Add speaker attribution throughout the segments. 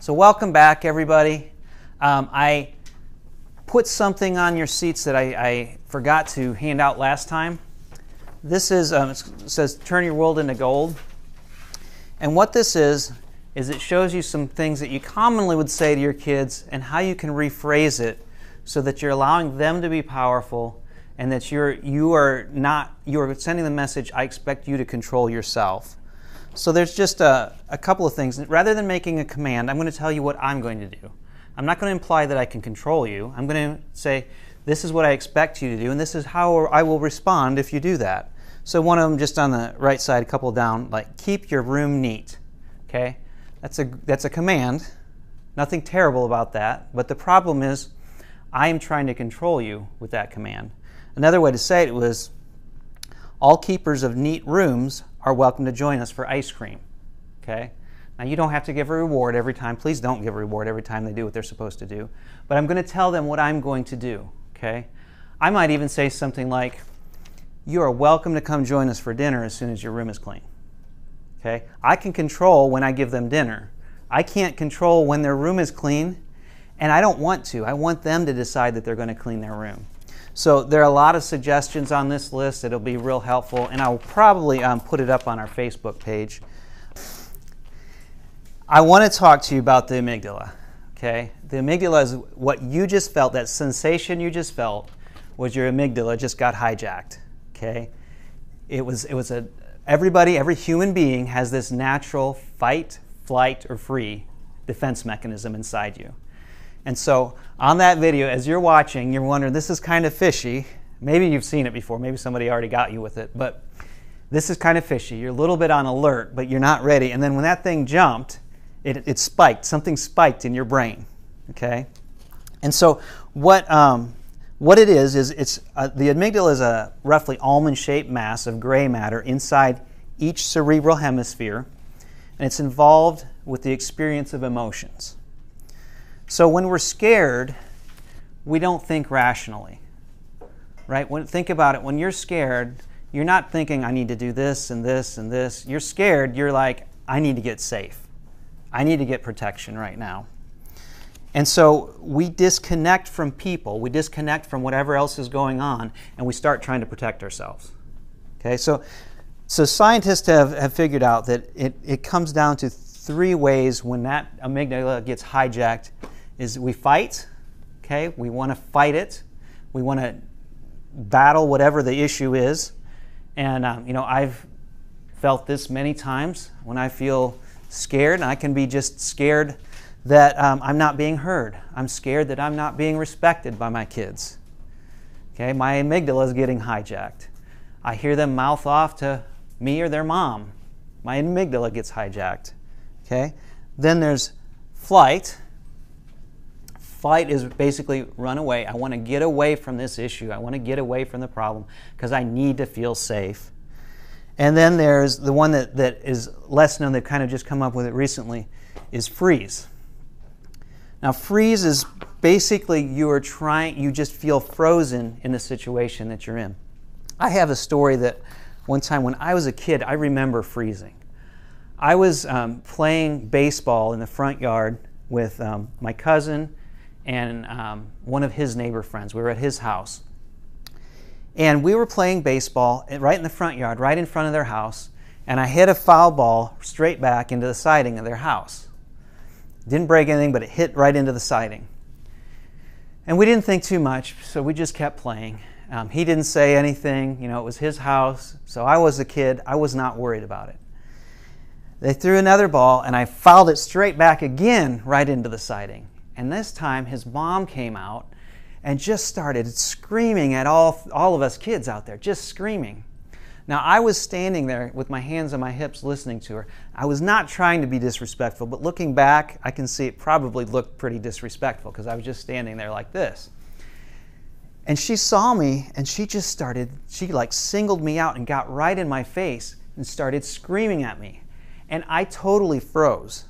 Speaker 1: So, welcome back, everybody. Um, I put something on your seats that I, I, forgot to hand out last time. This is, um, it says, Turn Your World into Gold. And what this is, is it shows you some things that you commonly would say to your kids and how you can rephrase it so that you're allowing them to be powerful and that you're you are not you are sending the message i expect you to control yourself so there's just a, a couple of things. Rather than making a command i'm going to tell you what i'm going to do. I'm not going to imply that i can control you. I'm going to say this is what i expect you to do and this is how i will respond if you do that. So one of them just on the right side a couple down like keep your room neat okay? That's a that's a command. Nothing terrible about that but the problem is i am trying to control you with that command. Another way to say it was all keepers of neat rooms are welcome to join us for ice cream. Okay? Now, you don't have to give a reward every time. Please don't give a reward every time they do what they're supposed to do. But I'm going to tell them what I'm going to do. Okay? I might even say something like, You are welcome to come join us for dinner as soon as your room is clean. Okay? I can control when I give them dinner. I can't control when their room is clean, and I don't want to. I want them to decide that they're going to clean their room. So there are a lot of suggestions on this list. It'll be real helpful, and I'll probably um, put it up on our Facebook page. I want to talk to you about the amygdala. Okay, the amygdala is what you just felt. That sensation you just felt was your amygdala just got hijacked. Okay, it was it was a everybody, every human being has this natural fight, flight, or free defense mechanism inside you. And so on that video, as you're watching, you're wondering, this is kind of fishy. Maybe you've seen it before, maybe somebody already got you with it, but this is kind of fishy. You're a little bit on alert, but you're not ready. And then when that thing jumped, it, it spiked, something spiked in your brain. Okay? And so what, um, what it is, is it's, uh, the amygdala is a roughly almond shaped mass of gray matter inside each cerebral hemisphere, and it's involved with the experience of emotions. So when we're scared, we don't think rationally. Right? When, think about it. When you're scared, you're not thinking, I need to do this and this and this. You're scared, you're like, I need to get safe. I need to get protection right now. And so we disconnect from people, we disconnect from whatever else is going on, and we start trying to protect ourselves. Okay, so, so scientists have, have figured out that it, it comes down to three ways when that amygdala gets hijacked is we fight, okay? We want to fight it. We want to battle whatever the issue is. And, um, you know, I've felt this many times when I feel scared, and I can be just scared that um, I'm not being heard. I'm scared that I'm not being respected by my kids. Okay, my amygdala is getting hijacked. I hear them mouth off to me or their mom. My amygdala gets hijacked. Okay, then there's flight, Fight is basically run away. I want to get away from this issue. I want to get away from the problem because I need to feel safe. And then there's the one that, that is less known, they've kind of just come up with it recently, is freeze. Now, freeze is basically you are trying, you just feel frozen in the situation that you're in. I have a story that one time when I was a kid, I remember freezing. I was um, playing baseball in the front yard with um, my cousin and um, one of his neighbor friends. We were at his house. And we were playing baseball right in the front yard, right in front of their house, and I hit a foul ball straight back into the siding of their house. Didn't break anything, but it hit right into the siding. And we didn't think too much, so we just kept playing. Um, he didn't say anything, you know, it was his house, so I was a kid, I was not worried about it. They threw another ball, and I fouled it straight back again right into the siding. And this time his mom came out and just started screaming at all, all of us kids out there, just screaming. Now, I was standing there with my hands on my hips listening to her. I was not trying to be disrespectful, but looking back, I can see it probably looked pretty disrespectful because I was just standing there like this. And she saw me and she just started, she like singled me out and got right in my face and started screaming at me. And I totally froze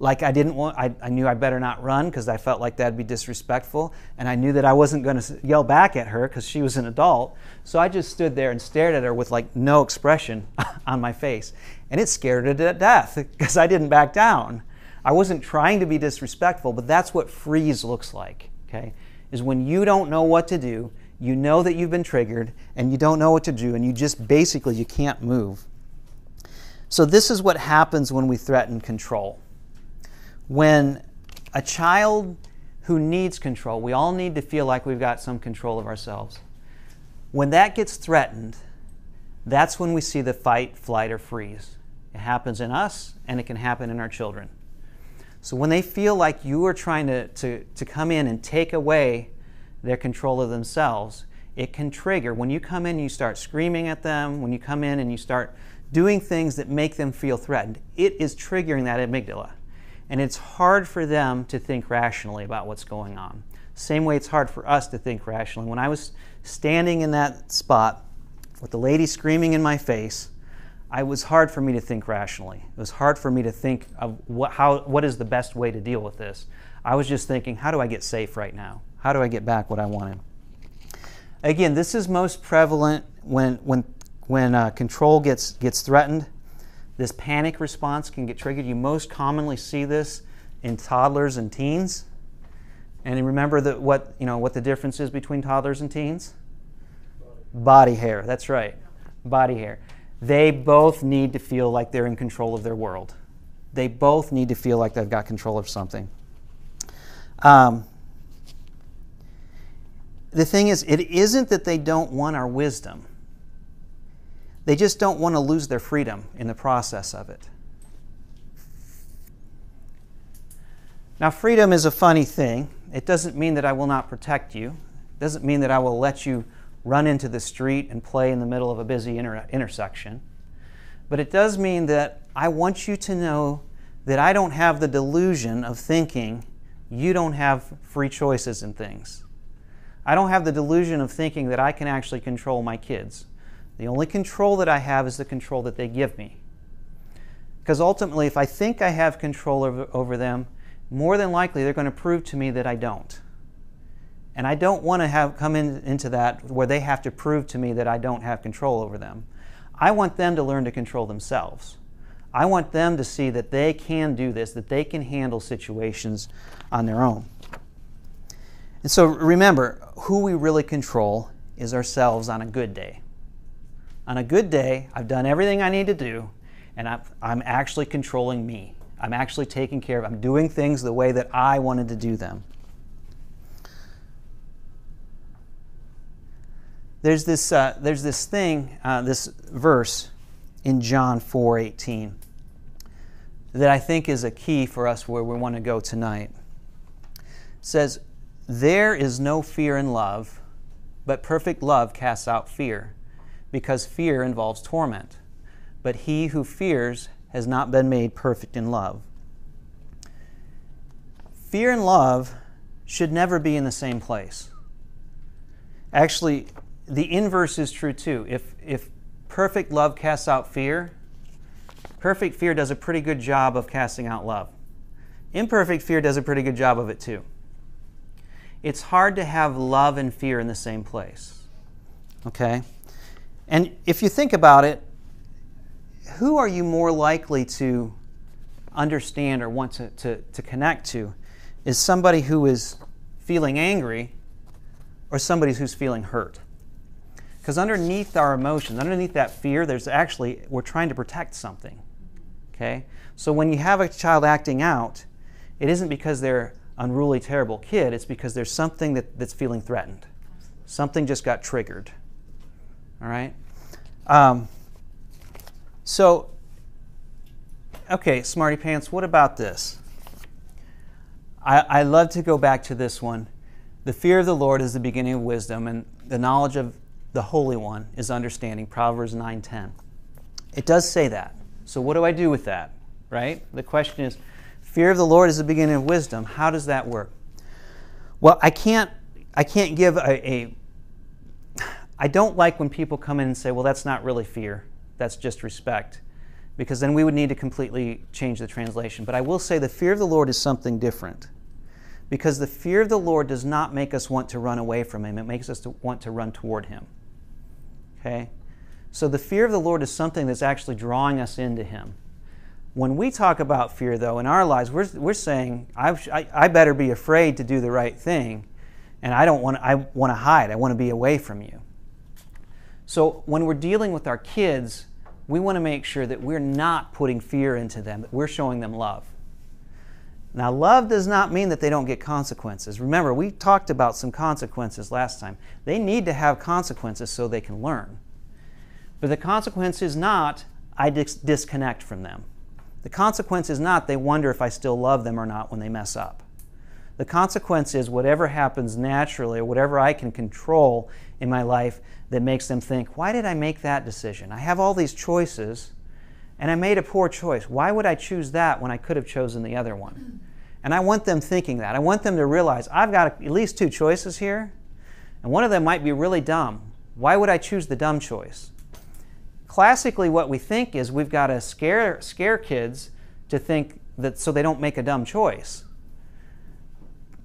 Speaker 1: like I didn't want, I, I knew I better not run because I felt like that'd be disrespectful. And I knew that I wasn't going to yell back at her because she was an adult. So I just stood there and stared at her with like no expression on my face. And it scared her to death because I didn't back down. I wasn't trying to be disrespectful, but that's what freeze looks like, okay? Is when you don't know what to do, you know that you've been triggered and you don't know what to do and you just basically you can't move. So this is what happens when we threaten control. When a child who needs control, we all need to feel like we've got some control of ourselves. When that gets threatened, that's when we see the fight, flight, or freeze. It happens in us and it can happen in our children. So when they feel like you are trying to, to, to come in and take away their control of themselves, it can trigger. When you come in and you start screaming at them, when you come in and you start doing things that make them feel threatened, it is triggering that amygdala. And it's hard for them to think rationally about what's going on. Same way it's hard for us to think rationally. When I was standing in that spot with the lady screaming in my face, it was hard for me to think rationally. It was hard for me to think of what, how, what is the best way to deal with this. I was just thinking, how do I get safe right now? How do I get back what I wanted? Again, this is most prevalent when, when, when uh, control gets, gets threatened. This panic response can get triggered. You most commonly see this in toddlers and teens. And remember that what, you know, what the difference is between toddlers and teens? Body hair, that's right. Body hair. They both need to feel like they're in control of their world. They both need to feel like they've got control of something. Um, the thing is, it isn't that they don't want our wisdom. They just don't want to lose their freedom in the process of it. Now, freedom is a funny thing. It doesn't mean that I will not protect you. It doesn't mean that I will let you run into the street and play in the middle of a busy inter- intersection. But it does mean that I want you to know that I don't have the delusion of thinking you don't have free choices in things. I don't have the delusion of thinking that I can actually control my kids. The only control that I have is the control that they give me. Because ultimately, if I think I have control over, over them, more than likely they're going to prove to me that I don't. And I don't want to have come in, into that where they have to prove to me that I don't have control over them. I want them to learn to control themselves. I want them to see that they can do this, that they can handle situations on their own. And so remember, who we really control is ourselves on a good day. On a good day, I've done everything I need to do, and I'm, actually controlling me. I'm actually taking care of, I'm doing things the way that I wanted to do them. There's this, uh, there's this thing, uh, this verse in John 4:18 that I think is a key for us where we want to go tonight. It says, "There is no fear in love, but perfect love casts out fear, because fear involves torment. But he who fears has not been made perfect in love." Fear and love should never be in the same place. Actually, the inverse is true too. If, if perfect love casts out fear, perfect fear does a pretty good job of casting out love. Imperfect fear does a pretty good job of it too. It's hard to have love and fear in the same place. Okay? And if you think about it, who are you more likely to understand or want to, to, to connect to? Is somebody who is feeling angry or somebody who's feeling hurt? Because underneath our emotions, underneath that fear, there's actually, we're trying to protect something. Okay? So when you have a child acting out, it isn't because they're unruly, terrible kid, it's because there's something that, that's feeling threatened. Something just got triggered. All right? Um, so, okay, Smarty Pants, what about this? I, I love to go back to this one. The fear of the Lord is the beginning of wisdom, and the knowledge of the Holy One is understanding, Proverbs 9:10. It does say that. So what do I do with that? Right? The question is, fear of the Lord is the beginning of wisdom. How does that work? Well, I can't I can't give a, a I don't like when people come in and say, well, that's not really fear. That's just respect. Because then we would need to completely change the translation. But I will say the fear of the Lord is something different because the fear of the Lord does not make us want to run away from Him, it makes us to want to run toward Him. Okay? So the fear of the Lord is something that's actually drawing us into Him. When we talk about fear, though, in our lives, we're, we're saying, I, I better be afraid to do the right thing, and I don't want I want to hide. I want to be away from you. So when we're dealing with our kids, we want to make sure that we're not putting fear into them, that we're showing them love. Now, love does not mean that they don't get consequences. Remember, we talked about some consequences last time. They need to have consequences so they can learn. But the consequence is not, I dis- disconnect from them. The consequence is not, they wonder if I still love them or not when they mess up. The consequence is whatever happens naturally or whatever I can control in my life that makes them think, why did I make that decision? I have all these choices and I made a poor choice. Why would I choose that when I could have chosen the other one? And I want them thinking that. I want them to realize I've got at least two choices here, and one of them might be really dumb. Why would I choose the dumb choice? Classically, what we think is we've got to scare, scare kids to think that so they don't make a dumb choice.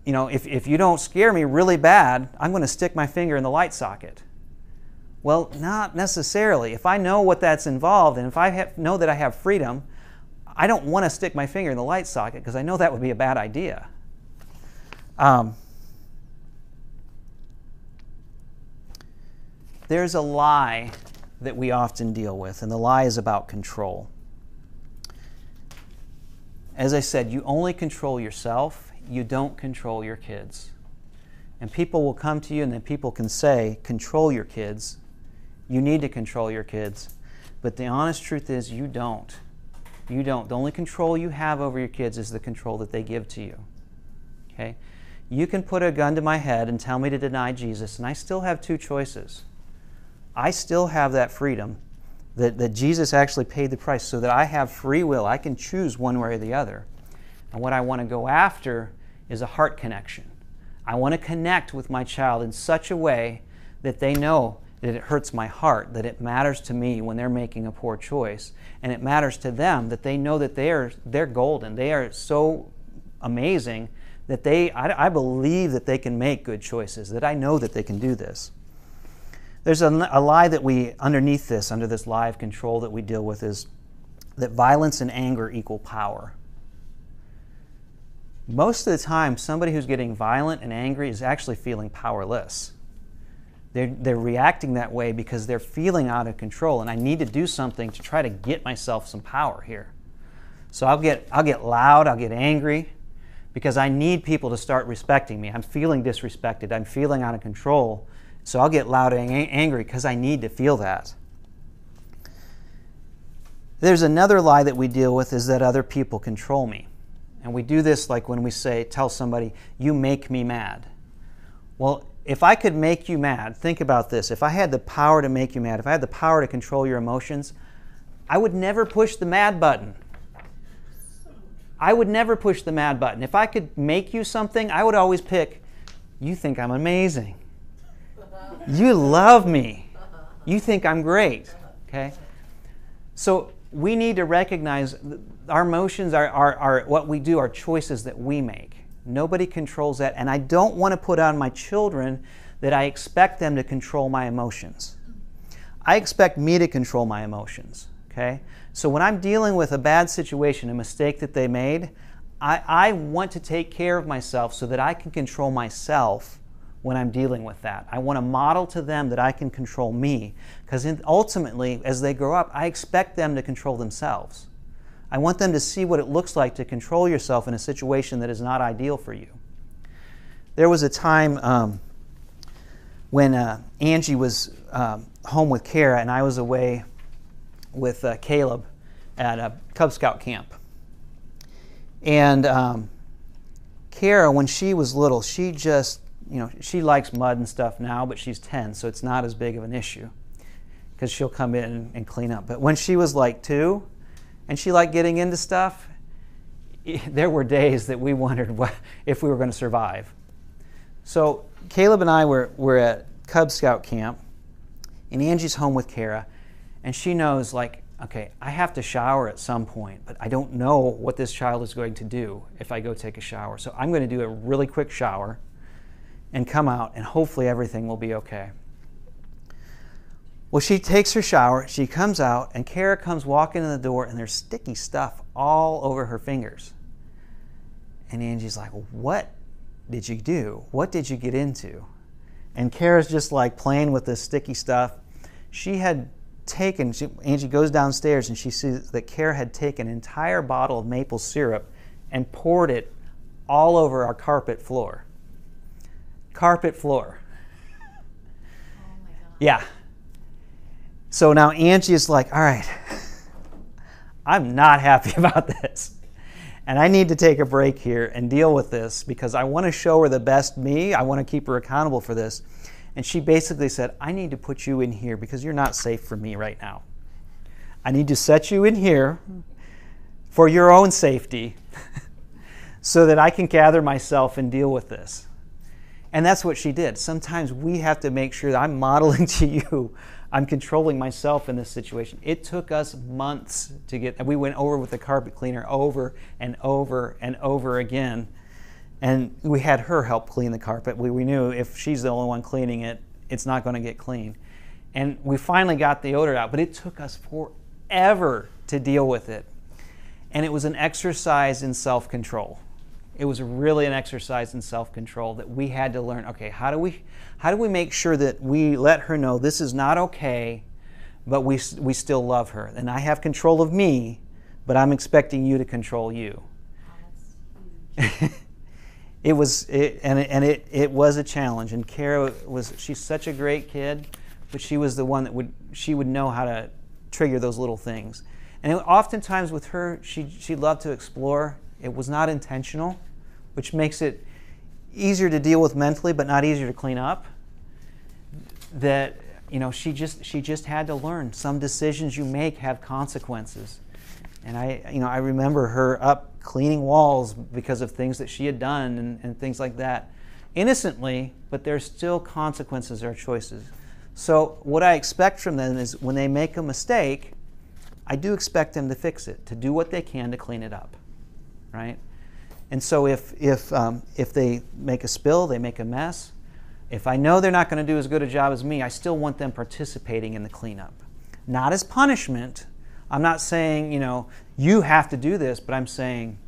Speaker 1: You know, if, if you don't scare me really bad, I'm going to stick my finger in the light socket. Well, not necessarily. If I know what that's involved and if I have, know that I have freedom, I don't want to stick my finger in the light socket because I know that would be a bad idea. Um, there's a lie that we often deal with, and the lie is about control. As I said, you only control yourself, you don't control your kids. And people will come to you, and then people can say, Control your kids. You need to control your kids. But the honest truth is, you don't. You don't. The only control you have over your kids is the control that they give to you. Okay? You can put a gun to my head and tell me to deny Jesus, and I still have two choices. I still have that freedom that, that Jesus actually paid the price so that I have free will. I can choose one way or the other. And what I want to go after is a heart connection. I want to connect with my child in such a way that they know that it hurts my heart, that it matters to me when they're making a poor choice, and it matters to them that they know that they are they're golden. They are so amazing that they I, I believe that they can make good choices. That I know that they can do this. There's a, a lie that we underneath this, under this lie of control that we deal with, is that violence and anger equal power. Most of the time, somebody who's getting violent and angry is actually feeling powerless. They're, they're reacting that way because they're feeling out of control, and I need to do something to try to get myself some power here. So I'll get, I'll get loud, I'll get angry, because I need people to start respecting me. I'm feeling disrespected, I'm feeling out of control. So I'll get loud and angry because I need to feel that. There's another lie that we deal with is that other people control me. And we do this like when we say, tell somebody, you make me mad. Well, if I could make you mad, think about this. If I had the power to make you mad, if I had the power to control your emotions, I would never push the mad button. I would never push the mad button. If I could make you something, I would always pick, you think I'm amazing. You love me. You think I'm great. Okay? So we need to recognize our emotions are, are, are what we do, are choices that we make. Nobody controls that. And I don't want to put on my children that I expect them to control my emotions. I expect me to control my emotions. Okay? So when I'm dealing with a bad situation, a mistake that they made, I, I want to take care of myself so that I can control myself when I'm dealing with that. I want to model to them that I can control me. Because ultimately, as they grow up, I expect them to control themselves. I want them to see what it looks like to control yourself in a situation that is not ideal for you. There was a time um, when uh, Angie was uh, home with Kara and I was away with uh, Caleb at a Cub Scout camp. And um, Kara, when she was little, she just, you know, she likes mud and stuff now, but she's 10, so it's not as big of an issue because she'll come in and clean up. But when she was like two, and she liked getting into stuff, there were days that we wondered what, if we were going to survive. So Caleb and I were, were at Cub Scout camp, and Angie's home with Kara, and she knows, like, okay, I have to shower at some point, but I don't know what this child is going to do if I go take a shower. So I'm going to do a really quick shower and come out, and hopefully everything will be okay. Well, she takes her shower, she comes out, and Kara comes walking in the door, and there's sticky stuff all over her fingers. And Angie's like, What did you do? What did you get into? And Kara's just like playing with this sticky stuff. She had taken, she, Angie goes downstairs and she sees that Kara had taken an entire bottle of maple syrup and poured it all over our carpet floor. Carpet floor.
Speaker 2: Oh
Speaker 1: Yeah. So now Angie is like, all right, I'm not happy about this. And I need to take a break here and deal with this because I want to show her the best me. I want to keep her accountable for this. And she basically said, I need to put you in here because you're not safe for me right now. I need to set you in here for your own safety so that I can gather myself and deal with this. And that's what she did. Sometimes we have to make sure that I'm modeling to you I'm controlling myself in this situation. It took us months to get, we went over with the carpet cleaner over and over and over again. And we had her help clean the carpet. We, we knew if she's the only one cleaning it, it's not going to get clean. And we finally got the odor out, but it took us forever to deal with it. And it was an exercise in self control it was really an exercise in self-control that we had to learn okay how do we how do we make sure that we let her know this is not okay but we, we still love her? And i have control of me but i'm expecting you to control you. Oh, it was it, and, it, and it, it was a challenge. And kara was she's such a great kid but she was the one that would she would know how to trigger those little things. And it, oftentimes with her she, she loved to explore it was not intentional, which makes it easier to deal with mentally, but not easier to clean up. That you know, she just she just had to learn. Some decisions you make have consequences, and I you know I remember her up cleaning walls because of things that she had done and, and things like that, innocently, but there's still consequences or choices. So what I expect from them is when they make a mistake, I do expect them to fix it, to do what they can to clean it up right? And so if, if, um, if they make a spill, they make a mess, if I know they're not going to do as good a job as me, I still want them participating in the cleanup. Not as punishment. I'm not saying, you know, you have to do this, but I'm saying,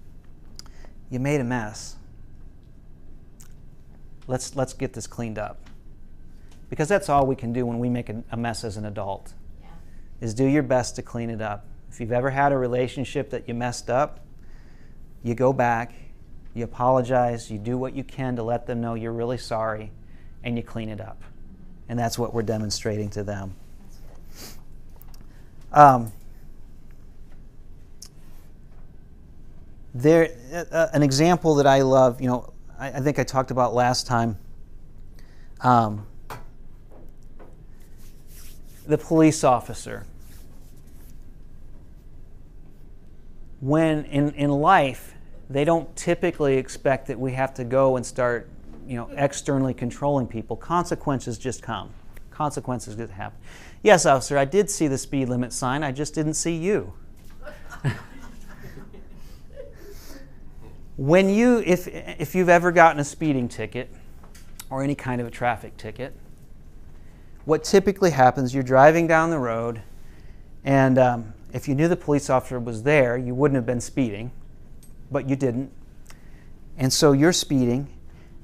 Speaker 1: you made a mess. Let's, let's get this cleaned up. Because that's all we can do when we make a, a mess as an adult, yeah. is do your best to clean it up. If you've ever had a relationship that you messed up, you go back, you apologize, you do what you can to let them know you're really sorry, and you clean it up. And that's what we're demonstrating to them. Um, there, uh, an example that I love, you know, I, I think I talked about last time. Um, the police officer. When in, in life, they don't typically expect that we have to go and start, you know, externally controlling people. Consequences just come. Consequences just happen. Yes, officer, I did see the speed limit sign. I just didn't see you. when you, if if you've ever gotten a speeding ticket or any kind of a traffic ticket, what typically happens, you're driving down the road, and um, if you knew the police officer was there, you wouldn't have been speeding but you didn't. And so you're speeding,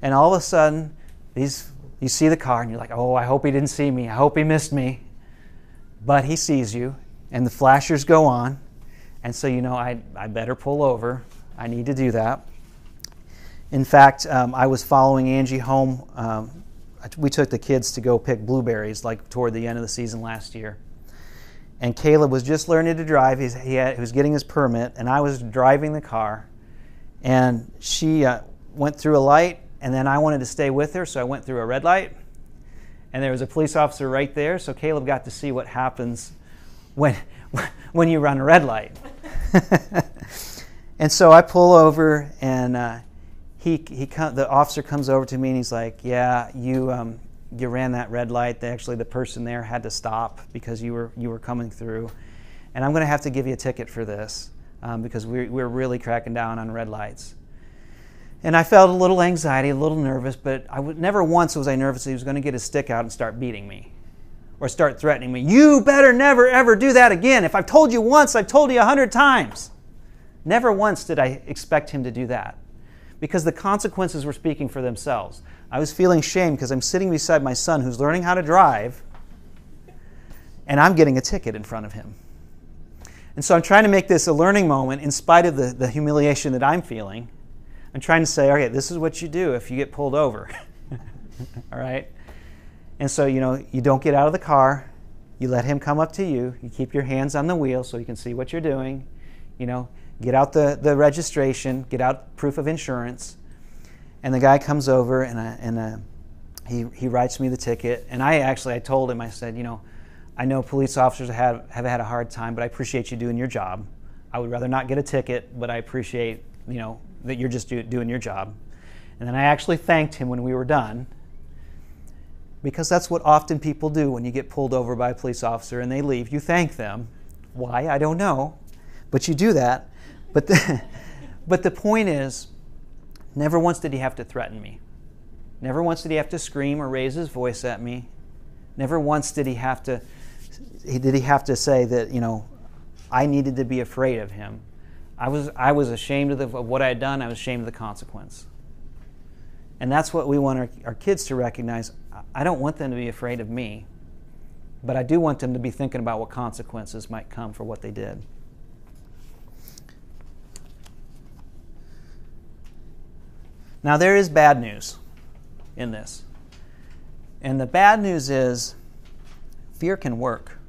Speaker 1: and all of a sudden, these, you see the car, and you're like, oh, I hope he didn't see me. I hope he missed me. But he sees you, and the flashers go on, and so you know, I, I better pull over. I need to do that. In fact, um, I was following Angie home. Um, we took the kids to go pick blueberries like toward the end of the season last year and Caleb was just learning to drive. He's, he, had, he, was getting his permit, and I was driving the car and she uh, went through a light, and then I wanted to stay with her, so I went through a red light. And there was a police officer right there, so Caleb got to see what happens when, when you run a red light. and so I pull over, and uh, he, he the officer comes over to me, and he's like, "Yeah, you um, you ran that red light. Actually, the person there had to stop because you were you were coming through, and I'm going to have to give you a ticket for this." Um, because we're, we're really cracking down on red lights. And I felt a little anxiety, a little nervous, but I w- never once was I nervous that he was going to get his stick out and start beating me or start threatening me. You better never, ever do that again. If I've told you once, I've told you a hundred times. Never once did I expect him to do that because the consequences were speaking for themselves. I was feeling shame because I'm sitting beside my son who's learning how to drive and I'm getting a ticket in front of him. And so I'm trying to make this a learning moment in spite of the, the humiliation that I'm feeling. I'm trying to say, okay, this is what you do if you get pulled over. All right? And so, you know, you don't get out of the car. You let him come up to you. You keep your hands on the wheel so he can see what you're doing. You know, get out the, the registration, get out proof of insurance. And the guy comes over and, I, and uh, he, he writes me the ticket. And I actually, I told him, I said, you know, I know police officers have, have had a hard time, but I appreciate you doing your job. I would rather not get a ticket, but I appreciate, you know, that you're just do, doing your job. And then I actually thanked him when we were done because that's what often people do when you get pulled over by a police officer and they leave. You thank them. Why? I don't know. But you do that. But the, but the point is, never once did he have to threaten me. Never once did he have to scream or raise his voice at me. Never once did he have to did he have to say that you know I needed to be afraid of him. I was I was ashamed of, the, of what I had done. I was ashamed of the consequence. And that's what we want our, our kids to recognize. I don't want them to be afraid of me, but I do want them to be thinking about what consequences might come for what they did. Now, there is bad news in this. And the bad news is fear can work.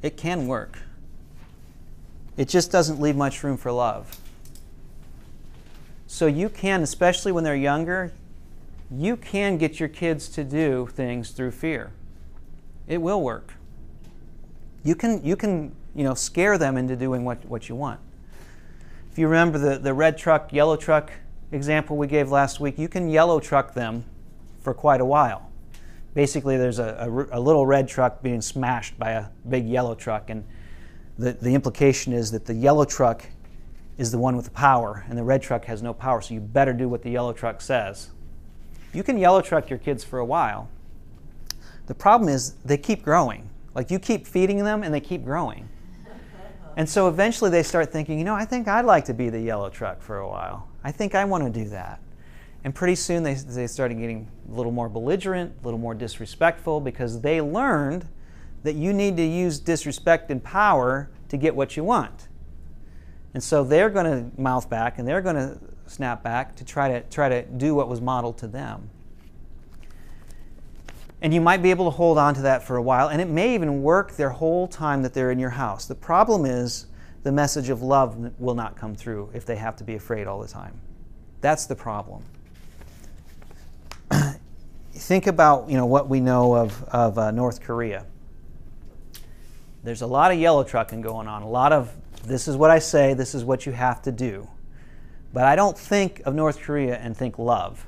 Speaker 1: It can work. It just doesn't leave much room for love. So you can, especially when they're younger, you can get your kids to do things through fear. It will work. You can, you can you know, scare them into doing what, what you want. If you remember the, the red truck, yellow truck example we gave last week, you can yellow truck them for quite a while. Basically, there's a, a, a little red truck being smashed by a big yellow truck, and the, the implication is that the yellow truck is the one with the power, and the red truck has no power, so you better do what the yellow truck says. You can yellow truck your kids for a while. The problem is they keep growing. Like you keep feeding them, and they keep growing. And so eventually they start thinking, you know, I think I'd like to be the yellow truck for a while. I think I want to do that. And pretty soon they, they started getting a little more belligerent, a little more disrespectful because they learned that you need to use disrespect and power to get what you want. And so they're going to mouth back and they're going to snap back to try to try to do what was modeled to them. And you might be able to hold on to that for a while, and it may even work their whole time that they're in your house. The problem is the message of love will not come through if they have to be afraid all the time. That's the problem. Think about you know what we know of, of uh, North Korea. There's a lot of yellow trucking going on, a lot of this is what I say, this is what you have to do. But I don't think of North Korea and think love.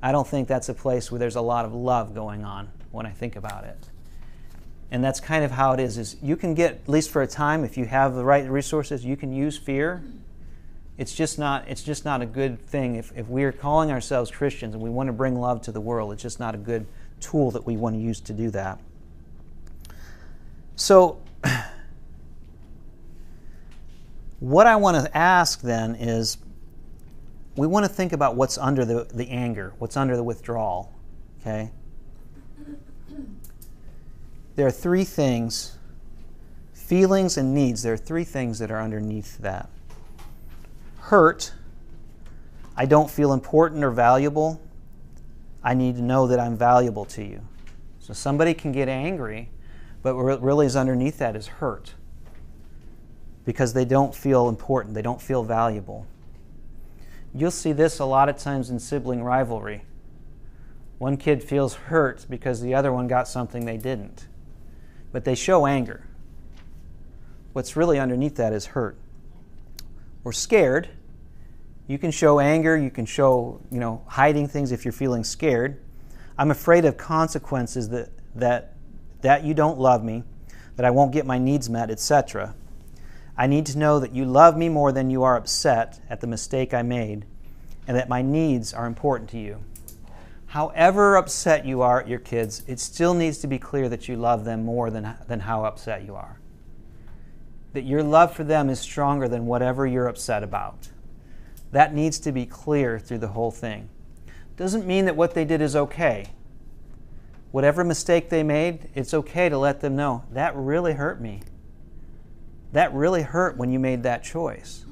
Speaker 1: I don't think that's a place where there's a lot of love going on when I think about it. And that's kind of how it is is you can get at least for a time if you have the right resources, you can use fear. It's just not it's just not a good thing if, if we're calling ourselves Christians and we want to bring love to the world, it's just not a good tool that we want to use to do that. So what I want to ask then is we want to think about what's under the, the anger, what's under the withdrawal. Okay? There are three things feelings and needs. There are three things that are underneath that hurt. I don't feel important or valuable. I need to know that I'm valuable to you. So somebody can get angry, but what really is underneath that is hurt because they don't feel important, they don't feel valuable. You'll see this a lot of times in sibling rivalry. One kid feels hurt because the other one got something they didn't, but they show anger. What's really underneath that is hurt. Or scared. You can show anger, you can show, you know, hiding things if you're feeling scared. I'm afraid of consequences that that that you don't love me, that I won't get my needs met, etc. I need to know that you love me more than you are upset at the mistake I made, and that my needs are important to you. however upset you are at your kids, it still needs to be clear that you love them more than, than how upset you are. That your love for them is stronger than whatever you're upset about. That needs to be clear through the whole thing. Doesn't mean that what they did is okay. Whatever mistake they made, it's okay to let them know that really hurt me. That really hurt when you made that choice.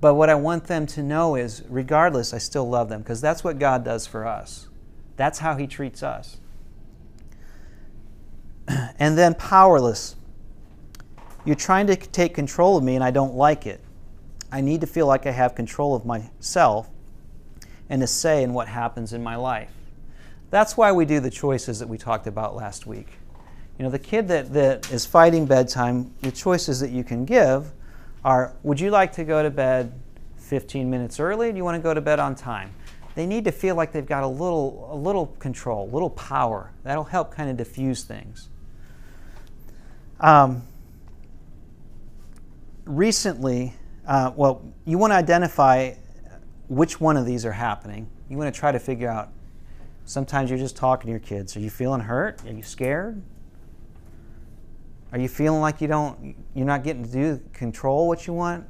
Speaker 1: But what I want them to know is, regardless, I still love them because that's what God does for us. That's how He treats us. And then powerless. You're trying to take control of me and I don't like it. I need to feel like I have control of myself and a say in what happens in my life. That's why we do the choices that we talked about last week. You know, the kid that, that is fighting bedtime, the choices that you can give are would you like to go to bed 15 minutes early? Do you want to go to bed on time? They need to feel like they've got a little, a little control, a little power. That'll help kind of diffuse things. Um, recently, uh, well, you want to identify which one of these are happening. You want to try to figure out. Sometimes you're just talking to your kids. Are you feeling hurt? Are you scared? Are you feeling like you don't you're not getting to do control what you want?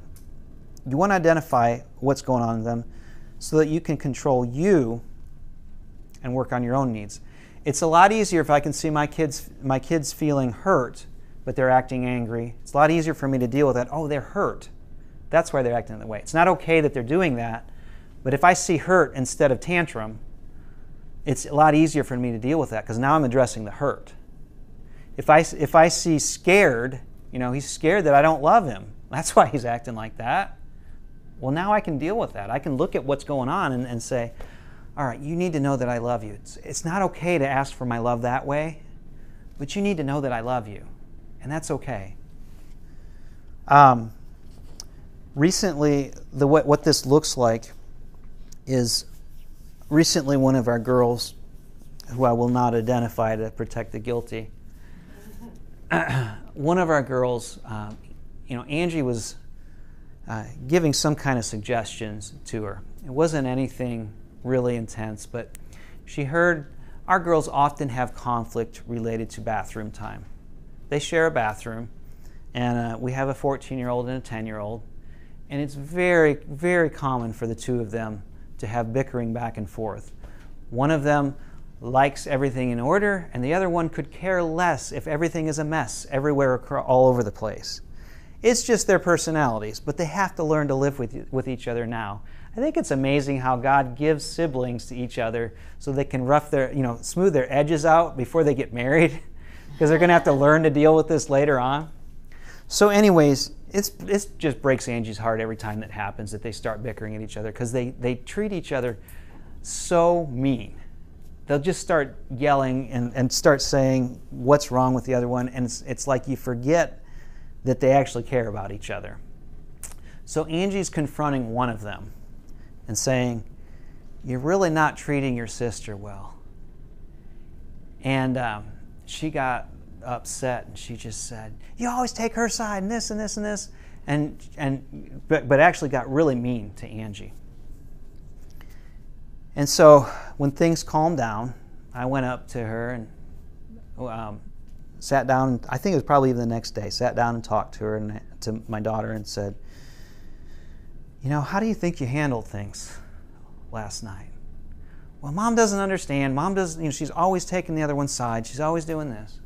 Speaker 1: You want to identify what's going on in them so that you can control you and work on your own needs. It's a lot easier if I can see my kids my kids feeling hurt, but they're acting angry. It's a lot easier for me to deal with that. Oh, they're hurt. That's why they're acting that way. It's not okay that they're doing that, but if I see hurt instead of tantrum, it's a lot easier for me to deal with that because now I'm addressing the hurt. If I, if I see scared, you know, he's scared that I don't love him. That's why he's acting like that. Well, now I can deal with that. I can look at what's going on and, and say, all right, you need to know that I love you. It's, it's not okay to ask for my love that way, but you need to know that I love you. And that's okay. Um, recently, the, what, what this looks like is recently one of our girls, who I will not identify to protect the guilty, one of our girls, um, you know, Angie was uh, giving some kind of suggestions to her. It wasn't anything really intense, but she heard our girls often have conflict related to bathroom time. They share a bathroom, and uh, we have a 14 year old and a 10 year old, and it's very, very common for the two of them to have bickering back and forth. One of them likes everything in order, and the other one could care less if everything is a mess everywhere, all over the place. It's just their personalities, but they have to learn to live with, with each other now. I think it's amazing how God gives siblings to each other so they can rough their, you know, smooth their edges out before they get married, because they're going to have to learn to deal with this later on. So, anyways, it's it just breaks Angie's heart every time that happens that they start bickering at each other because they they treat each other so mean they'll just start yelling and, and start saying what's wrong with the other one, and it's, it's like you forget that they actually care about each other. So Angie's confronting one of them and saying, You're really not treating your sister well. And um, she got upset and she just said, You always take her side and this and this and this. And, and, but, but actually got really mean to Angie. And so when things calmed down, I went up to her and um, sat down. I think it was probably even the next day. Sat down and talked to her and to my daughter and said, "You know, how do you think you handled things last night?" Well, mom doesn't understand. Mom doesn't. You know, she's always taking the other one's side. She's always doing this.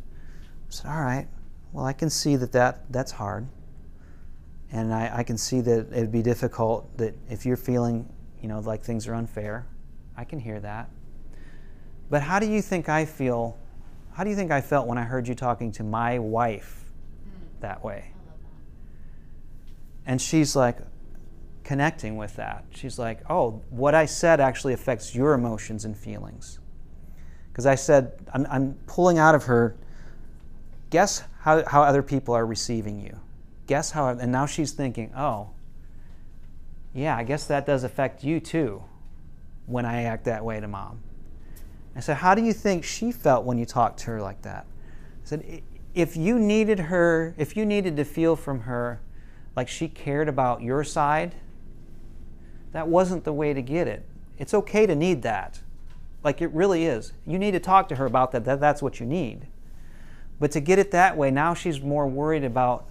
Speaker 1: I said, "All right. Well, I can see that, that that's hard, and I, I can see that it'd be difficult. That if you're feeling, you know, like things are unfair." I can hear that. But how do you think I feel? How do you think I felt when I heard you talking to my wife that way? And she's like connecting with that. She's like, oh, what I said actually affects your emotions and feelings. Because I said, I'm, I'm, pulling out of her, guess how, how other people are receiving you. Guess how, and now she's thinking, oh, yeah, I guess that does affect you too when I act that way to mom. I said, How do you think she felt when you talked to her like that? I said, If you needed her, if you needed to feel from her like she cared about your side, that wasn't the way to get it. It's okay to need that. Like it really is. You need to talk to her about that. that that's what you need. But to get it that way, now she's more worried about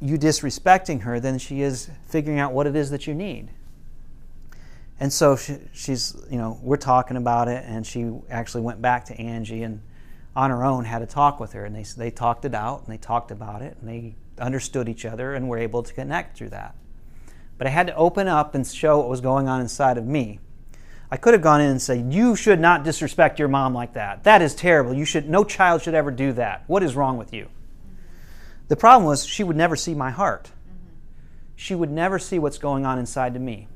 Speaker 1: you disrespecting her than she is figuring out what it is that you need. And so she, she's, you know, we're talking about it, and she actually went back to Angie and on her own had a talk with her, and they, they talked it out, and they talked about it, and they understood each other, and were able to connect through that. But I had to open up and show what was going on inside of me. I could have gone in and said, "You should not disrespect your mom like that. That is terrible. You should. No child should ever do that. What is wrong with you?" The problem was she would never see my heart. She would never see what's going on inside of me.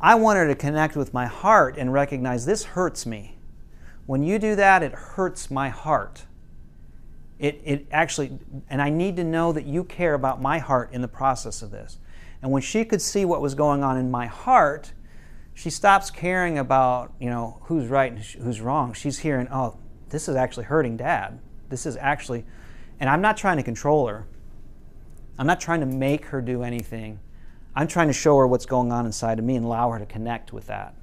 Speaker 1: I want her to connect with my heart and recognize this hurts me. When you do that, it hurts my heart. It, it actually, and I need to know that you care about my heart in the process of this. And when she could see what was going on in my heart, she stops caring about, you know, who's right and who's wrong. She's hearing, oh, this is actually hurting dad. This is actually, and I'm not trying to control her. I'm not trying to make her do anything. I'm trying to show her what's going on inside of me and allow her to connect with that.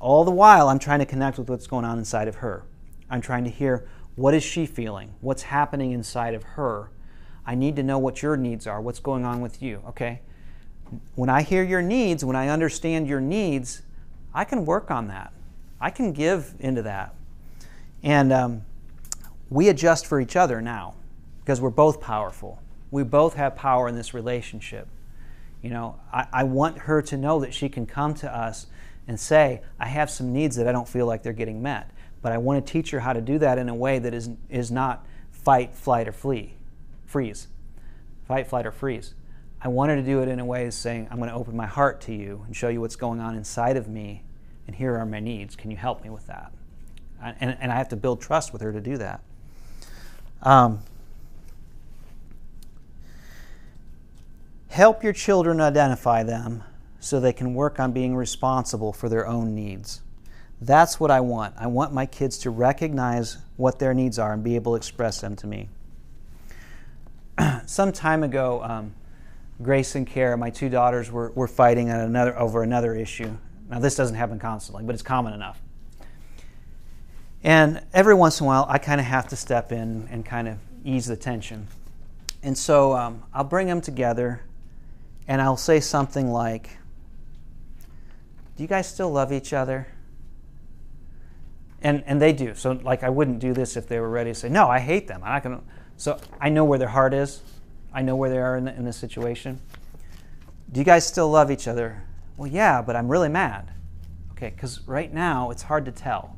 Speaker 1: All the while, I'm trying to connect with what's going on inside of her. I'm trying to hear what is she feeling? What's happening inside of her? I need to know what your needs are. What's going on with you? Okay? When I hear your needs, when I understand your needs, I can work on that. I can give into that. And um, we adjust for each other now because we're both powerful. We both have power in this relationship. You know, I, I want her to know that she can come to us and say, I have some needs that I don't feel like they're getting met. But I want to teach her how to do that in a way that is, is not fight, flight, or flee, freeze. Fight, flight, or freeze. I wanted to do it in a way saying, I'm going to open my heart to you and show you what's going on inside of me, and here are my needs. Can you help me with that? And, and I have to build trust with her to do that. Um, Help your children identify them so they can work on being responsible for their own needs. That's what I want. I want my kids to recognize what their needs are and be able to express them to me. Some time ago, um, Grace and Kara, my two daughters, were, were fighting another, over another issue. Now, this doesn't happen constantly, but it's common enough. And every once in a while, I kind of have to step in and kind of ease the tension. And so um, I'll bring them together and I'll say something like, Do you guys still love each other? And, and they do. So, like, I wouldn't do this if they were ready to say, No, I hate them. I'm not going to. So, I know where their heart is, I know where they are in, the, in this situation. Do you guys still love each other? Well, yeah, but I'm really mad. Okay, because right now it's hard to tell.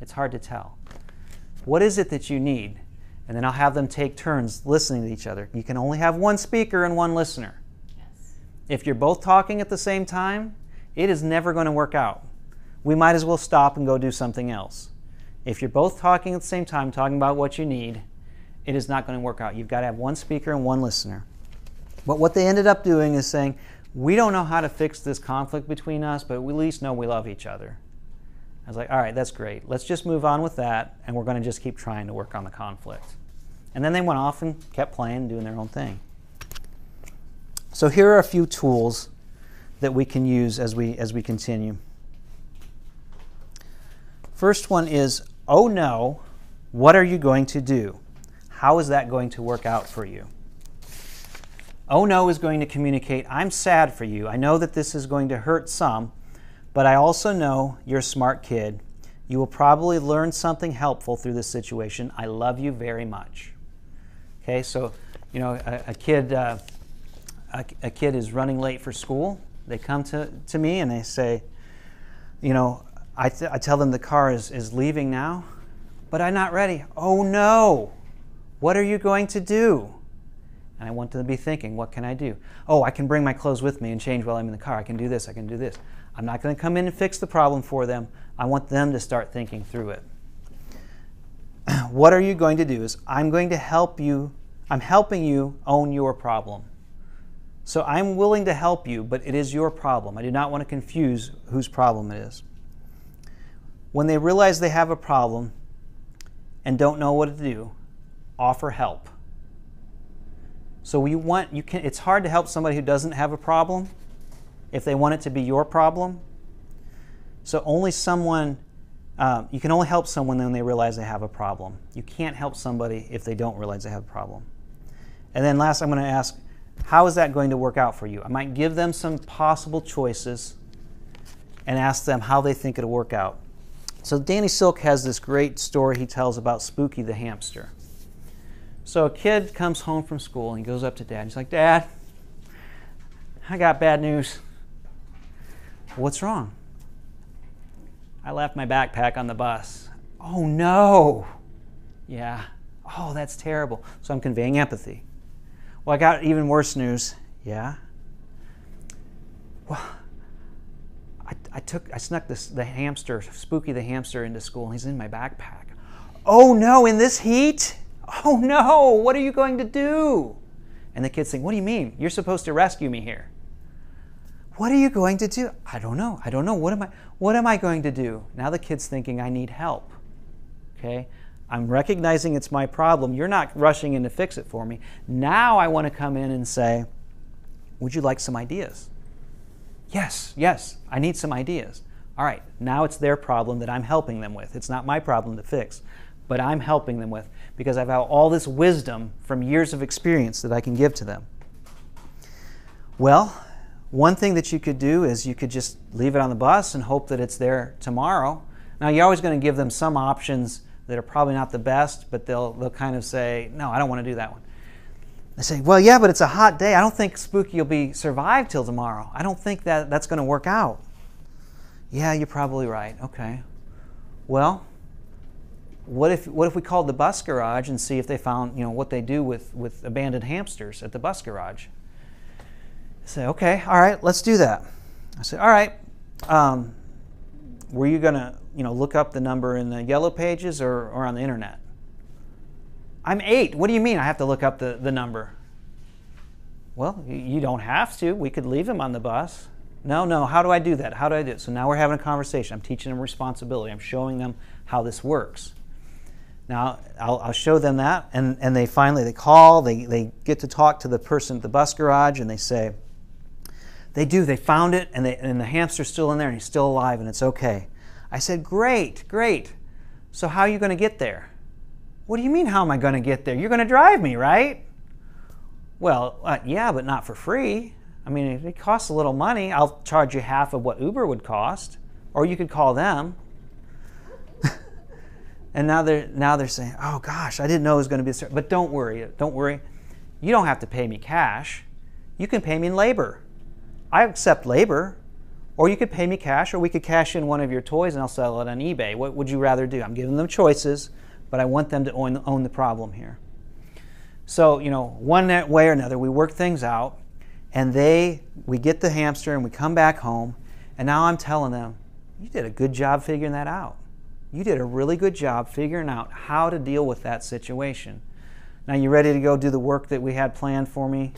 Speaker 1: It's hard to tell. What is it that you need? And then I'll have them take turns listening to each other. You can only have one speaker and one listener. Yes. If you're both talking at the same time, it is never going to work out. We might as well stop and go do something else. If you're both talking at the same time, talking about what you need, it is not going to work out. You've got to have one speaker and one listener. But what they ended up doing is saying, we don't know how to fix this conflict between us, but we at least know we love each other. I was like, all right, that's great. Let's just move on with that, and we're going to just keep trying to work on the conflict. And then they went off and kept playing, doing their own thing. So here are a few tools that we can use as we as we continue. First one is, "Oh no, what are you going to do? How is that going to work out for you?" Oh no is going to communicate, "I'm sad for you. I know that this is going to hurt some, but I also know you're a smart kid. You will probably learn something helpful through this situation. I love you very much." Okay, so you know, a, a kid uh, a, a kid is running late for school, they come to, to me and they say, you know, I, I tell them the car is, is leaving now, but I'm not ready. Oh no, what are you going to do? And I want them to be thinking, what can I do? Oh, I can bring my clothes with me and change while I'm in the car. I can do this, I can do this. I'm not going to come in and fix the problem for them. I want them to start thinking through it. what are you going to do is I'm going to help you, I'm helping you own your problem. So I'm willing to help you, but it is your problem. I do not want to confuse whose problem it is. When they realize they have a problem and don't know what to do, offer help. So we want you can it's hard to help somebody who doesn't have a problem if they want it to be your problem. So only someone, uh, you can only help someone when they realize they have a problem. You can't help somebody if they don't realize they have a problem. And then last, I'm going to ask, how is that going to work out for you? I might give them some possible choices and ask them how they think it'll work out. So Danny Silk has this great story he tells about Spooky the hamster. So a kid comes home from school and he goes up to dad. He's like, Dad, I got bad news. What's wrong? I left my backpack on the bus. Oh no. Yeah. Oh, that's terrible. So I'm conveying empathy. Well, I got even worse news. Yeah. Well, I, I took I snuck this the hamster, Spooky the hamster, into school, and he's in my backpack. Oh no, in this heat? Oh no, what are you going to do? And the kid's saying, What do you mean? You're supposed to rescue me here. What are you going to do? I don't know. I don't know. What am I what am I going to do? Now the kid's thinking I need help. Okay? I'm recognizing it's my problem. You're not rushing in to fix it for me. Now I want to come in and say, Would you like some ideas? Yes, yes, I need some ideas. All right, now it's their problem that I'm helping them with. It's not my problem to fix, but I'm helping them with because I've had all this wisdom from years of experience that I can give to them. Well, one thing that you could do is you could just leave it on the bus and hope that it's there tomorrow. Now, you're always going to give them some options that are probably not the best, but they'll, they'll kind of say, No, I don't want to do that one. They say, well, yeah, but it's a hot day. I don't think Spooky will be survived till tomorrow. I don't think that that's going to work out. Yeah, you're probably right. Okay. Well, what if what if we called the bus garage and see if they found you know what they do with with abandoned hamsters at the bus garage? I say, okay, all right, let's do that. I said, all right. Um, were you to you know look up the number in the yellow pages or, or on the internet? I'm eight. What do you mean I have to look up the, the number? Well, you don't have to. We could leave him on the bus. No, no. How do I do that? How do I do it? So now we're having a conversation. I'm teaching them responsibility. I'm showing them how this works. Now I'll, I'll, show them that, and, and they finally they call. They they get to talk to the person at the bus garage, and they say, they do. They found it, and they and the hamster's still in there, and he's still alive, and it's okay. I said, great, great. So how are you going to get there? What do you mean, how am I going to get there? You're going to drive me, right? Well, uh, yeah, but not for free. I mean, it costs a little money, I'll charge you half of what Uber would cost, or you could call them. And now they're now they're saying, "Oh gosh, I didn't know it was going to be." a But don't worry, don't worry. You don't have to pay me cash. You can pay me in labor. I accept labor. Or you could pay me cash, or we could cash in one of your toys and I'll sell it on eBay. What would you rather do? I'm giving them choices but I want them to own, own the problem here. So, you know, one way or another, we work things out, and they, we get the hamster and we come back home, and now I'm telling them, you did a good job figuring that out. You did a really good job figuring out how to deal with that situation. Now you ready to go do the work that we had planned for me?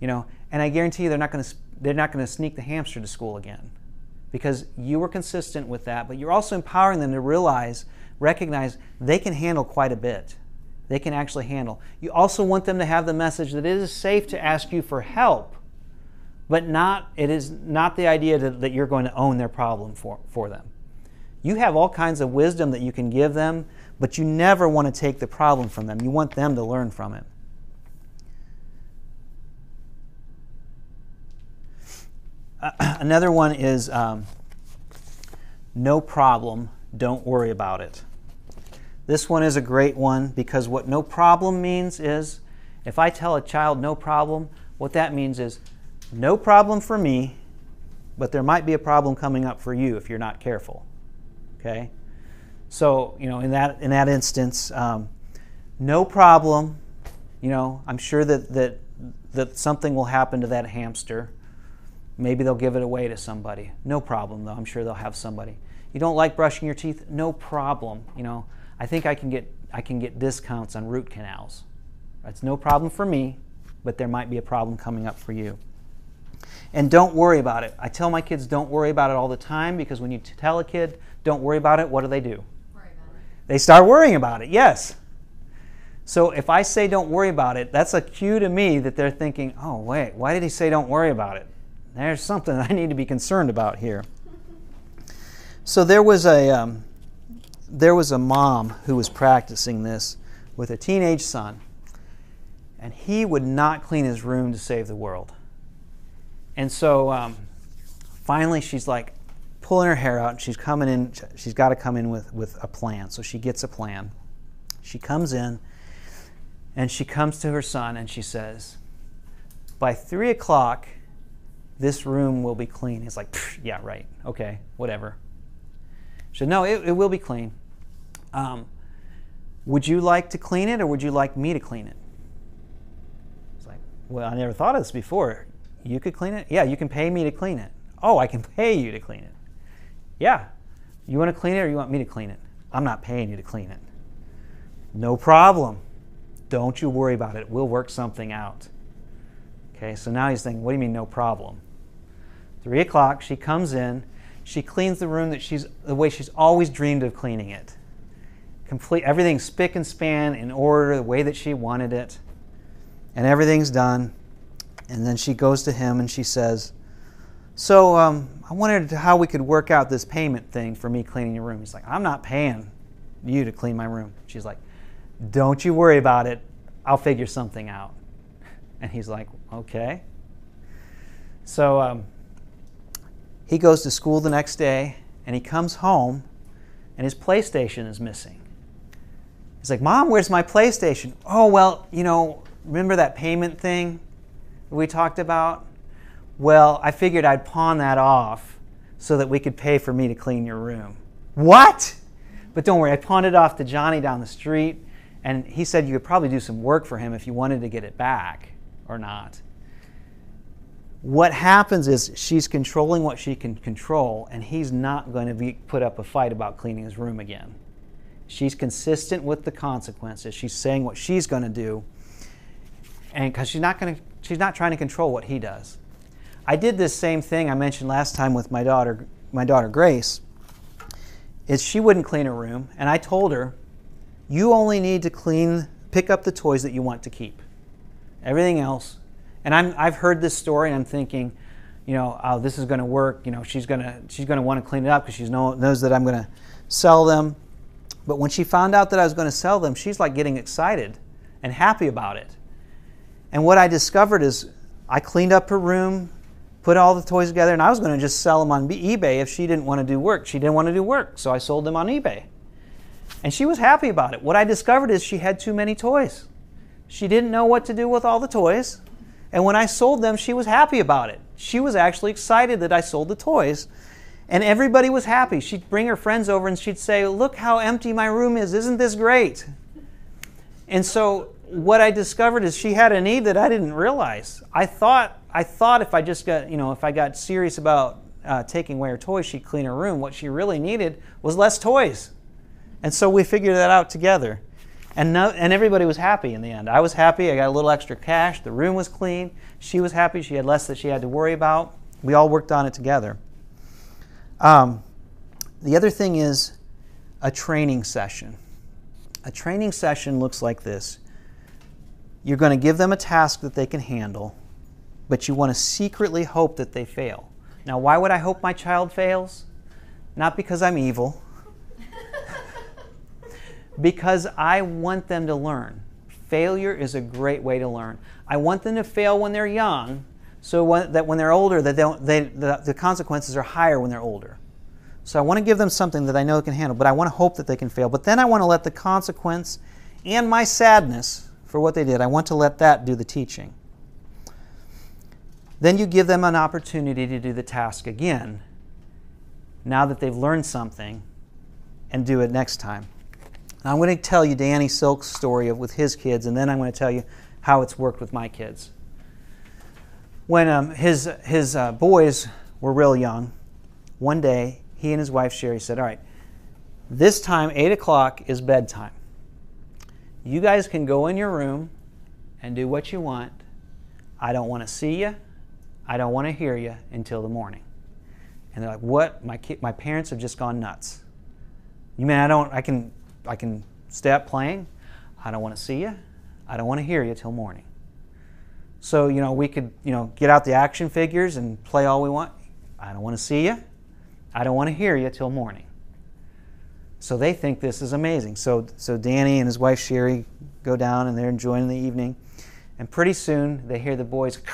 Speaker 1: You know, and I guarantee you they're not going to they're not going to sneak the hamster to school again because you were consistent with that, but you're also empowering them to realize recognize they can handle quite a bit. They can actually handle. You also want them to have the message that it is safe to ask you for help, but not it is not the idea that, that you're going to own their problem for, for them. You have all kinds of wisdom that you can give them, but you never want to take the problem from them. You want them to learn from it. Uh, another one is um, no problem, don't worry about it. This one is a great one because what no problem means is if I tell a child no problem, what that means is no problem for me, but there might be a problem coming up for you if you're not careful. Okay? So, you know, in that, in that instance, um, no problem. You know, I'm sure that, that, that something will happen to that hamster. Maybe they'll give it away to somebody. No problem, though. I'm sure they'll have somebody. You don't like brushing your teeth? No problem. You know, I think I can get I can get discounts on root canals. That's no problem for me, but there might be a problem coming up for you. And don't worry about it. I tell my kids don't worry about it all the time because when you tell a kid don't worry about it, what do they do? They start worrying about it. Yes. So if I say don't worry about it, that's a cue to me that they're thinking, "Oh, wait, why did he say don't worry about it?" There's something I need to be concerned about here. So there was a um, there was a mom who was practicing this with a teenage son, and he would not clean his room to save the world. And so um, finally, she's like pulling her hair out, and she's coming in. She's got to come in with with a plan. So she gets a plan. She comes in, and she comes to her son, and she says, "By three o'clock." This room will be clean. He's like, yeah, right. Okay, whatever. She said, no, it, it will be clean. Um, would you like to clean it or would you like me to clean it? It's like, well, I never thought of this before. You could clean it? Yeah, you can pay me to clean it. Oh, I can pay you to clean it. Yeah. You want to clean it or you want me to clean it? I'm not paying you to clean it. No problem. Don't you worry about it. We'll work something out. Okay, so now he's thinking, what do you mean, no problem? Three o'clock, she comes in. She cleans the room that she's the way she's always dreamed of cleaning it. Complete everything's spick and span in order, the way that she wanted it, and everything's done. And then she goes to him and she says, "So um, I wondered how we could work out this payment thing for me cleaning your room." He's like, "I'm not paying you to clean my room." She's like, "Don't you worry about it. I'll figure something out." And he's like, "Okay." So. Um, he goes to school the next day and he comes home and his PlayStation is missing. He's like, Mom, where's my PlayStation? Oh, well, you know, remember that payment thing we talked about? Well, I figured I'd pawn that off so that we could pay for me to clean your room. What? But don't worry, I pawned it off to Johnny down the street, and he said you could probably do some work for him if you wanted to get it back or not what happens is she's controlling what she can control, and he's not going to be, put up a fight about cleaning his room again. She's consistent with the consequences. She's saying what she's going to do, and because she's not going to, she's not trying to control what he does. I did this same thing I mentioned last time with my daughter, my daughter Grace. Is she wouldn't clean her room, and I told her, you only need to clean, pick up the toys that you want to keep. Everything else and I'm, I've heard this story and I'm thinking, you know, oh, this is going to work. You know, she's going to she's to want to clean it up because she know, knows that I'm going to sell them. But when she found out that I was going to sell them, she's like getting excited and happy about it. And what I discovered is I cleaned up her room, put all the toys together, and I was going to just sell them on eBay if she didn't want to do work. She didn't want to do work, so I sold them on eBay. And she was happy about it. What I discovered is she had too many toys. She didn't know what to do with all the toys. And when I sold them, she was happy about it. She was actually excited that I sold the toys. And everybody was happy. She'd bring her friends over and she'd say, Look how empty my room is. Isn't this great? And so what I discovered is she had a need that I didn't realize. I thought, I thought if I just got, you know, if I got serious about uh, taking away her toys, she'd clean her room. What she really needed was less toys. And so we figured that out together. And, no, and everybody was happy in the end. I was happy. I got a little extra cash. The room was clean. She was happy. She had less that she had to worry about. We all worked on it together. Um, the other thing is a training session. A training session looks like this you're going to give them a task that they can handle, but you want to secretly hope that they fail. Now, why would I hope my child fails? Not because I'm evil because I want them to learn. Failure is a great way to learn. I want them to fail when they're young, so when, that when they're older, that they, the, the consequences are higher when they're older. So I want to give them something that I know they can handle, but I want to hope that they can fail. But then I want to let the consequence and my sadness for what they did, I want to let that do the teaching. Then you give them an opportunity to do the task again, now that they've learned something, and do it next time. Now, I'm going to tell you Danny Silk's story of, with his kids, and then I'm going to tell you how it's worked with my kids. When um, his, his uh, boys were real young, one day he and his wife Sherry said, All right, this time, 8 o'clock, is bedtime. You guys can go in your room and do what you want. I don't want to see you. I don't want to hear you until the morning. And they're like, What? My, ki- my parents have just gone nuts. You mean I don't, I can I can stay up playing. I don't want to see you. I don't want to hear you till morning. So, you know, we could, you know, get out the action figures and play all we want. I don't want to see you. I don't want to hear you till morning. So they think this is amazing. So, so Danny and his wife Sherry go down and they're enjoying the evening. And pretty soon they hear the boys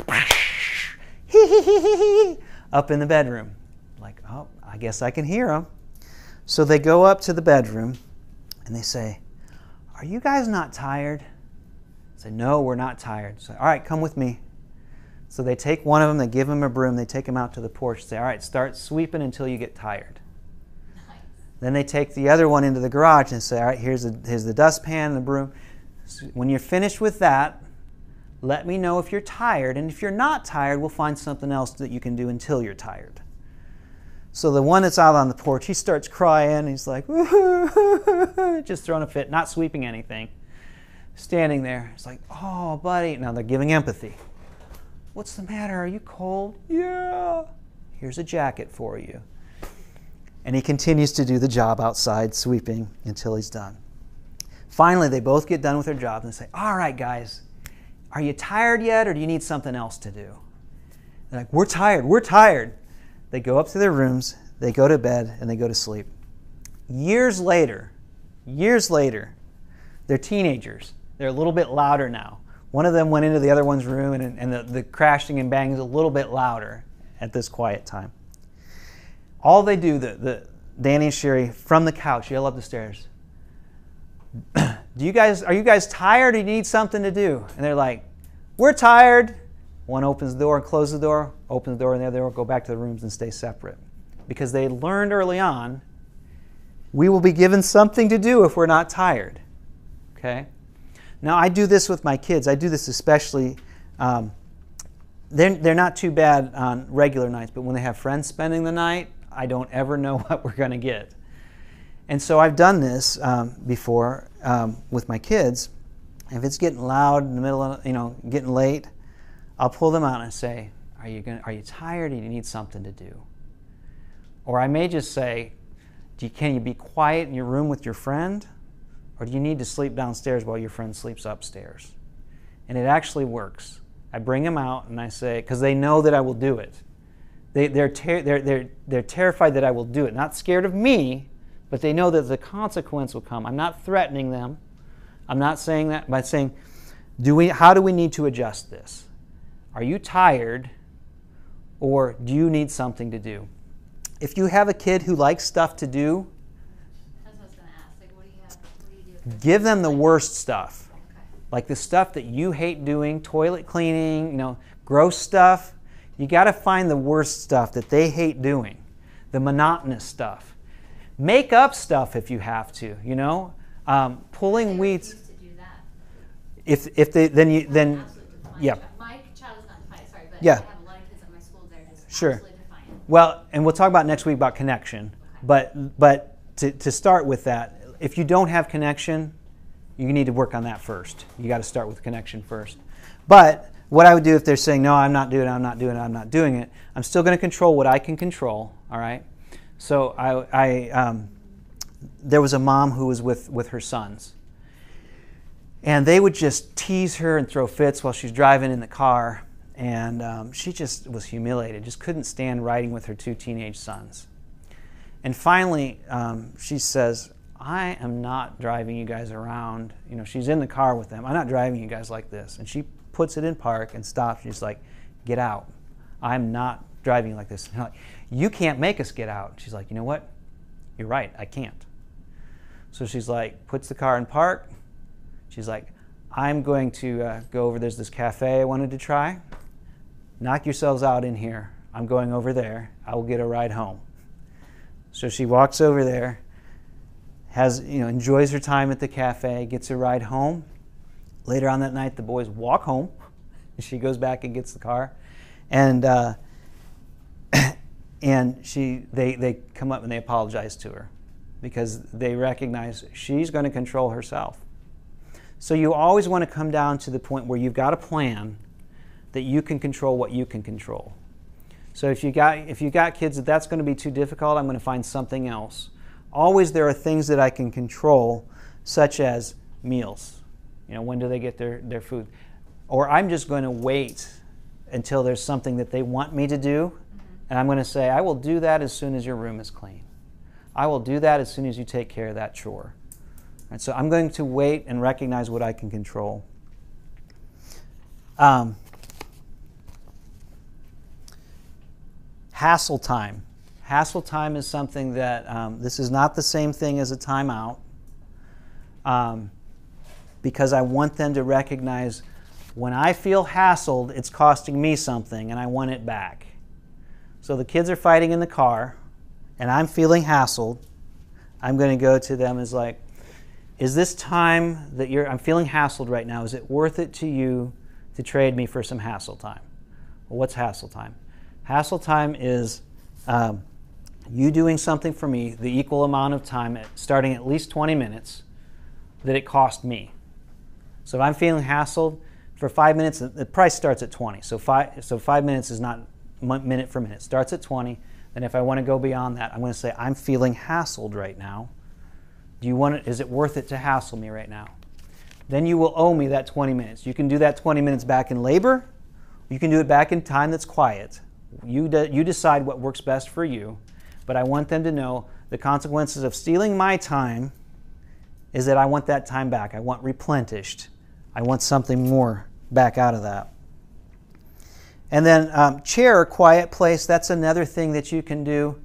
Speaker 1: up in the bedroom. Like, oh, I guess I can hear them. So they go up to the bedroom and they say, Are you guys not tired? I say, No, we're not tired. So, all right, come with me. So they take one of them, they give him a broom, they take him out to the porch, say, All right, start sweeping until you get tired.
Speaker 2: Nice.
Speaker 1: Then they take the other one into the garage and say, All right, here's the, here's the dustpan and the broom. So when you're finished with that, let me know if you're tired. And if you're not tired, we'll find something else that you can do until you're tired. So the one that's out on the porch, he starts crying. He's like, just throwing a fit, not sweeping anything. Standing there. It's like, oh, buddy. Now they're giving empathy. What's the matter? Are you cold? Yeah. Here's a jacket for you. And he continues to do the job outside, sweeping until he's done. Finally, they both get done with their jobs and say, All right, guys, are you tired yet or do you need something else to do? They're like, We're tired, we're tired. They go up to their rooms, they go to bed, and they go to sleep. Years later, years later, they're teenagers. They're a little bit louder now. One of them went into the other one's room, and, and the, the crashing and banging is a little bit louder at this quiet time. All they do, the, the Danny and Sherry, from the couch, yell up the stairs, do you guys are you guys tired? Or you need something to do. And they're like we're tired. One opens the door and closes the door opens the door and the other door go back to the rooms and stay separate. Because they learned early on we will be given something to do if we're not tired okay? Now i do this with my kids. I do this especially um, they're, they're not too bad on regular nights but when they have friends spending the night i don't ever know what we're going to get and so I've done this um, before um, with my kids. If it's getting loud in the middle of, you know, getting late, I'll pull them out and say, are you, gonna, are you tired do you need something to do? Or I may just say, you, can you be quiet in your room with your friend? Or do you need to sleep downstairs while your friend sleeps upstairs? And it actually works. I bring them out and I say, because they know that I will do it. They, they're, ter- they're, they're, they're terrified that I will do it. Not scared of me, but they know that the consequence will come. I'm not threatening them. I'm not saying that, by saying, do we, how do we need to adjust this? Are you tired or do you need something to do? If you have a kid who likes stuff to do,
Speaker 2: That's what I was gonna ask. Like, what do you have? What do you do? if
Speaker 1: give them the worst stuff. Like the stuff that you hate doing, toilet cleaning, you know, gross stuff. You got to find the worst stuff that they hate doing, the monotonous stuff. Make up stuff if you have to, you know. Um, pulling weeds.
Speaker 2: to do that.
Speaker 1: If if they then you then yeah.
Speaker 2: My child is not defiant, sorry, but
Speaker 1: Yeah.
Speaker 2: I have a lot of kids at my school. Just
Speaker 1: Sure.
Speaker 2: defiant.
Speaker 1: Well, and we'll talk about next week about connection. But but to, to start with that, if you don't have connection, you need to work on that first. You got to start with connection first. But what I would do if they're saying no, I'm not doing it, I'm not doing it, I'm not doing it, I'm still going to control what I can control. All right. So I, I um, there was a mom who was with with her sons, and they would just tease her and throw fits while she's driving in the car. And um, she just was humiliated, just couldn't stand riding with her two teenage sons. And finally, um, she says, I am not driving you guys around. You know, she's in the car with them. I'm not driving you guys like this. And she puts it in park and stops. She's like, Get out. I'm not driving like this. And I'm like, you can't make us get out. She's like, You know what? You're right. I can't. So she's like, puts the car in park. She's like, I'm going to uh, go over. There's this cafe I wanted to try. Knock yourselves out in here. I'm going over there. I will get a ride home. So she walks over there, has you know enjoys her time at the cafe, gets a ride home. Later on that night, the boys walk home. She goes back and gets the car, and uh, and she they they come up and they apologize to her because they recognize she's going to control herself. So you always want to come down to the point where you've got a plan that you can control what you can control. So if you got if you got kids that that's going to be too difficult, I'm going to find something else. Always there are things that I can control, such as meals. You know, when do they get their, their food? Or I'm just going to wait until there's something that they want me to do, And I'm going to say, I will do that as soon as your room is clean. I will do that as soon as you take care of that chore. And so I'm going to wait and recognize what I can control. Um, hassle time. Hassle time is something that um, this is not the same thing as a timeout um, because I want them to recognize when I feel hassled, it's costing me something and I want it back. So the kids are fighting in the car and I'm feeling hassled. I'm going to go to them as like, is this time that you're, I'm feeling hassled right now, is it worth it to you to trade me for some hassle time? Well, what's hassle time? Hassle time is um, you doing something for me the equal amount of time, at, starting at least 20 minutes, that it cost me. So if I'm feeling hassled for five minutes, the price starts at 20. So five, so five minutes is not minute for minute. Starts at 20. Then if I want to go beyond that, I'm going to say, I'm feeling hassled right now. Do you want it, is it worth it to hassle me right now? Then you will owe me that 20 minutes. You can do that 20 minutes back in labor. You can do it back in time that's quiet. You, de- you decide what works best for you. But I want them to know the consequences of stealing my time is that I want that time back. I want replenished. I want something more back out of that. And then um, chair, quiet place, that's another thing that you can do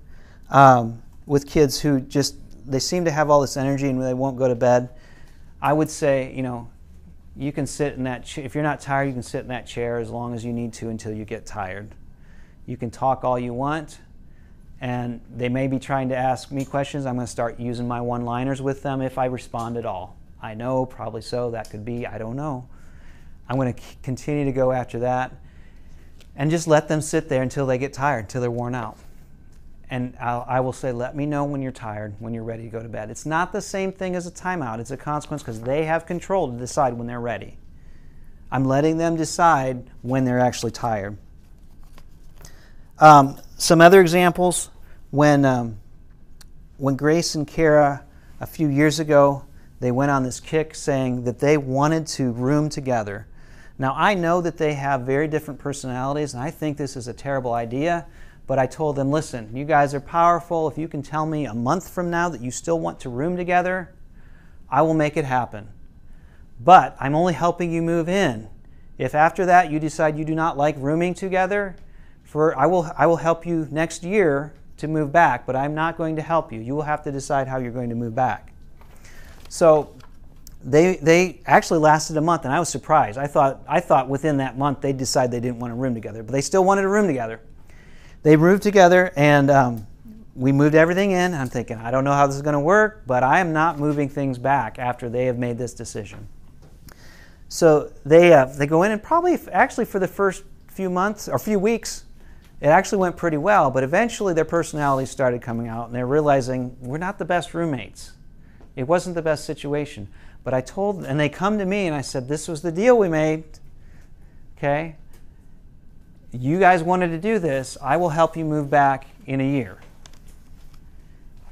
Speaker 1: um, with kids who just, they seem to have all this energy and they won't go to bed. I would say, you know, you can sit in that, if you're not tired, you can sit in that chair as long as you need to until you get tired. You can talk all you want, and they may be trying to ask me questions. I'm going to start using my one liners with them if I respond at all. I know, probably so, that could be, I don't know. I'm going to continue to go after that and just let them sit there until they get tired, until they're worn out. And I'll, I will say, let me know when you're tired, when you're ready to go to bed. It's not the same thing as a timeout, it's a consequence because they have control to decide when they're ready. I'm letting them decide when they're actually tired. Um, some other examples when, um, when Grace and Kara, a few years ago, they went on this kick saying that they wanted to room together now, I know that they have very different personalities, and I think this is a terrible idea, but I told them, listen, you guys are powerful. If you can tell me a month from now that you still want to room together, I will make it happen. But I'm only helping you move in. If after that you decide you do not like rooming together, for I will I will help you next year to move back, but I'm not going to help you. You will have to decide how you're going to move back. So they, they actually lasted a month, and I was surprised. I thought, I thought within that month they'd decide they didn't want a room together, but they still wanted a room together. They moved together, and um, we moved everything in. I'm thinking, I don't know how this is going to work, but I am not moving things back after they have made this decision. So they, uh, they go in, and probably, actually, for the first few months or few weeks, it actually went pretty well, but eventually their personalities started coming out, and they're realizing we're not the best roommates. It wasn't the best situation. But I told, them, and they come to me and I said, This was the deal we made. Okay? You guys wanted to do this. I will help you move back in a year.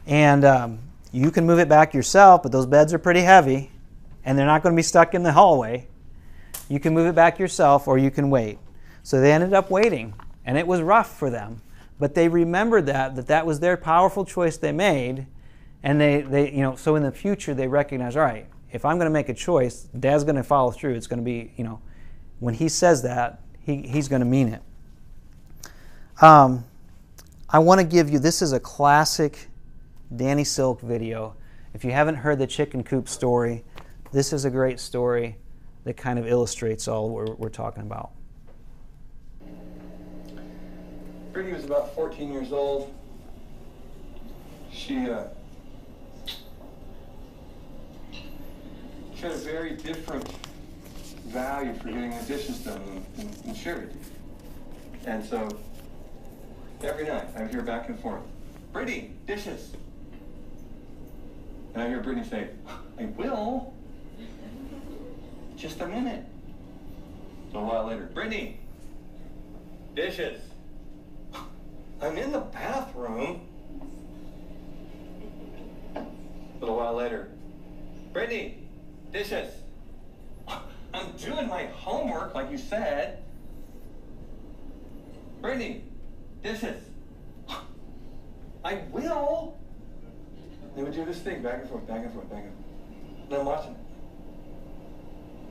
Speaker 1: And um, you can move it back yourself, but those beds are pretty heavy and they're not going to be stuck in the hallway. You can move it back yourself or you can wait. So they ended up waiting, and it was rough for them. But they remembered that, that that was their powerful choice they made. And they, they you know, so in the future they recognize, all right, if I'm going to make a choice, Dad's going to follow through. It's going to be, you know, when he says that, he, he's going to mean it. Um, I want to give you this is a classic Danny Silk video. If you haven't heard the chicken coop story, this is a great story that kind of illustrates all we're, we're talking about.
Speaker 3: Brittany was about 14 years old. She uh, a very different value for getting the dishes done than, than, than Sherry did. And so every night I hear back and forth, Brittany, dishes. And I hear Brittany say, I will. Just a minute. So a while later, Brittany, dishes. I'm in the bathroom. A little while later, Brittany, dishes. I'm doing my homework like you said. Brittany, dishes. I will. They would do this thing back and forth, back and forth, back and forth. And I'm watching it.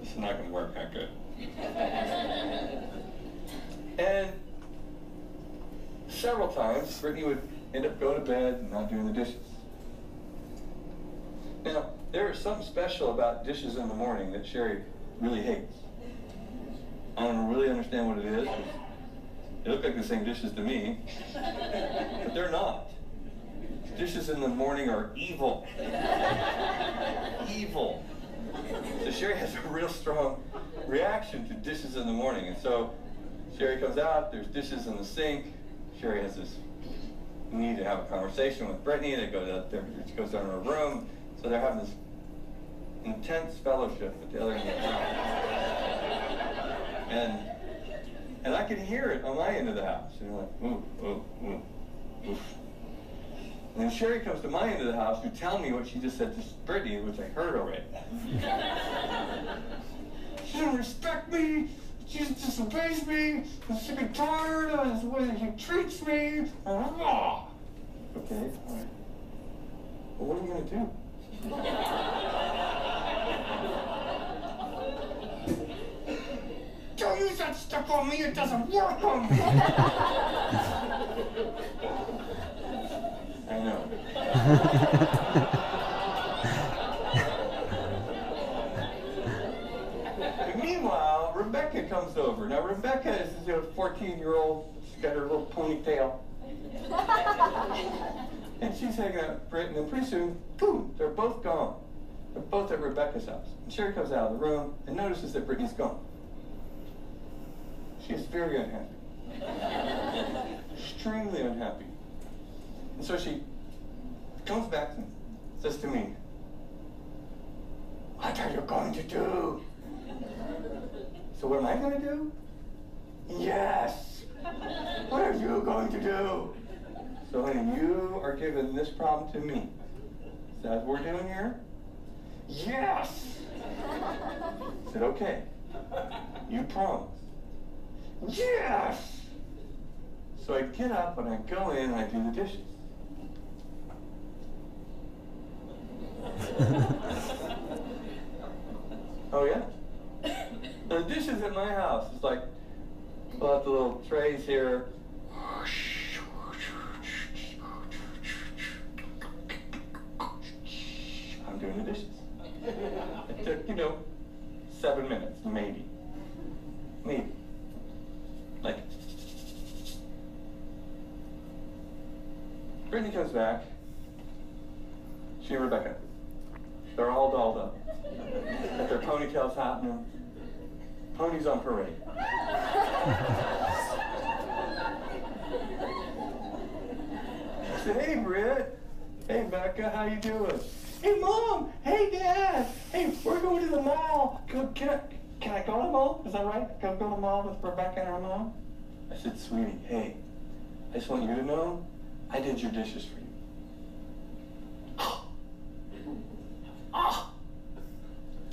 Speaker 3: This is not going to work that good. and several times, Brittany would end up going to bed and not doing the dishes. Now, there is something special about dishes in the morning that Sherry really hates. I don't really understand what it is. They look like the same dishes to me, but they're not. Dishes in the morning are evil. evil. So Sherry has a real strong reaction to dishes in the morning. And so Sherry comes out, there's dishes in the sink. Sherry has this need to have a conversation with Brittany. They go to goes down to her room. So they're having this intense fellowship at the other end of the house. And and I can hear it on my end of the house. And you're like, ooh, ooh, ooh, oof. And then Sherry comes to my end of the house to tell me what she just said to Brittany, which I heard already. she doesn't respect me. She just disobeys me. I'm sick and tired of the way that she treats me. Ah. Okay, all right. Well, what are you going to do? Don't use that stuff on me. It doesn't work on me. I know. Meanwhile, Rebecca comes over. Now, Rebecca is a 14 year old. She's got her little ponytail. and she's hanging out with Britt, and then pretty soon, boom, they're both gone. They're both at Rebecca's house. And Sherry comes out of the room and notices that Brittany's gone. She is very unhappy. Extremely unhappy. And so she comes back and says to me, What are you going to do? So what am I going to do? Yes. What are you going to do? So honey, you are giving this problem to me. Is that what we're doing here? Yes. I said, okay. You promise. Yes! So I get up and I go in and I do the dishes. oh yeah? The dishes at my house is like pull out the little trays here. I'm doing the dishes. It took, you know, seven minutes, maybe. Maybe. Like, Brittany comes back. She and Rebecca. They're all dolled up. Got their ponytails happening. Ponies on parade. I said, hey, Britt. Hey, Becca, how you doing? Hey, Mom. Hey, Dad. Hey, we're going to the mall. Can, I, can I go to the mall? Is that right? Can I go to the mall with Rebecca and her mom? I said, sweetie, hey, I just want you to know I did your dishes for you. oh,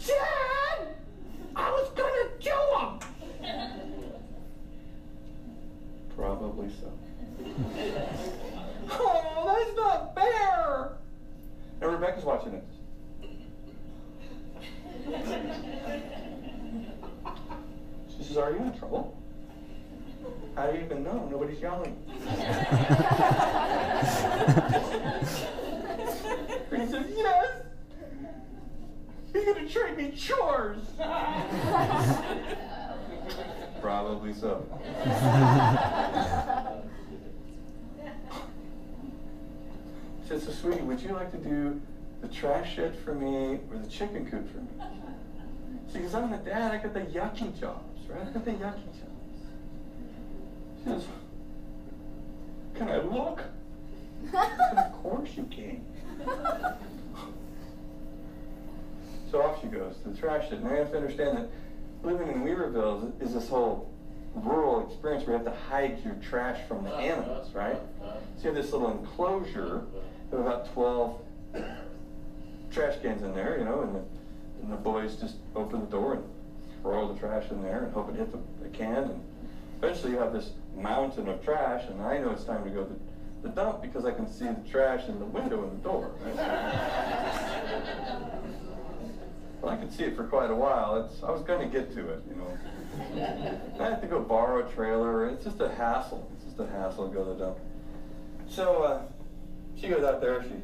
Speaker 3: Dad! I was gonna do them! Probably so. oh, that's not fair! And Rebecca's watching this. She says, Are you in trouble? How do you even know? Nobody's yelling. he says, Yes! He's gonna trade me chores! Probably so. He says, So, sweetie, would you like to do the trash shed for me or the chicken coop for me? See, because I'm the dad, I got the yucky jobs, right? I got the yucky jobs. She says, Can I look? of course you can. So off she goes to the trash shed. And I have to understand that living in Weaverville is, is this whole rural experience where you have to hide your trash from the animals, right? So you have this little enclosure of about 12 trash cans in there, you know, and the, and the boys just open the door and throw all the trash in there and hope it hits the, the can. And eventually you have this mountain of trash, and I know it's time to go to the dump because I can see the trash in the window and the door. Right? well, I could see it for quite a while. It's, I was going to get to it, you know. I have to go borrow a trailer. It's just a hassle. It's just a hassle to go to the dump. So uh, she goes out there. She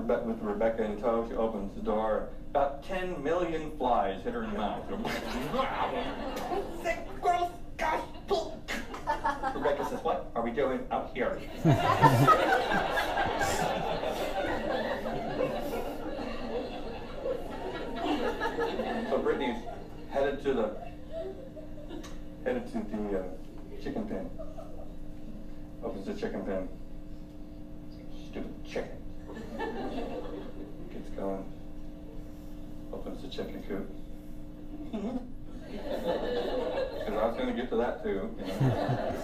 Speaker 3: Rebe- with Rebecca in tow. She opens the door. About 10 million flies hit her in the mouth. Sick, gross, gosh. Rebecca says, What are we doing out here? so Brittany's headed to the headed to the uh, chicken pen. Opens the chicken pen. Stupid chicken. Gets going. Opens the chicken coop. Because I was going to get to that too. You know.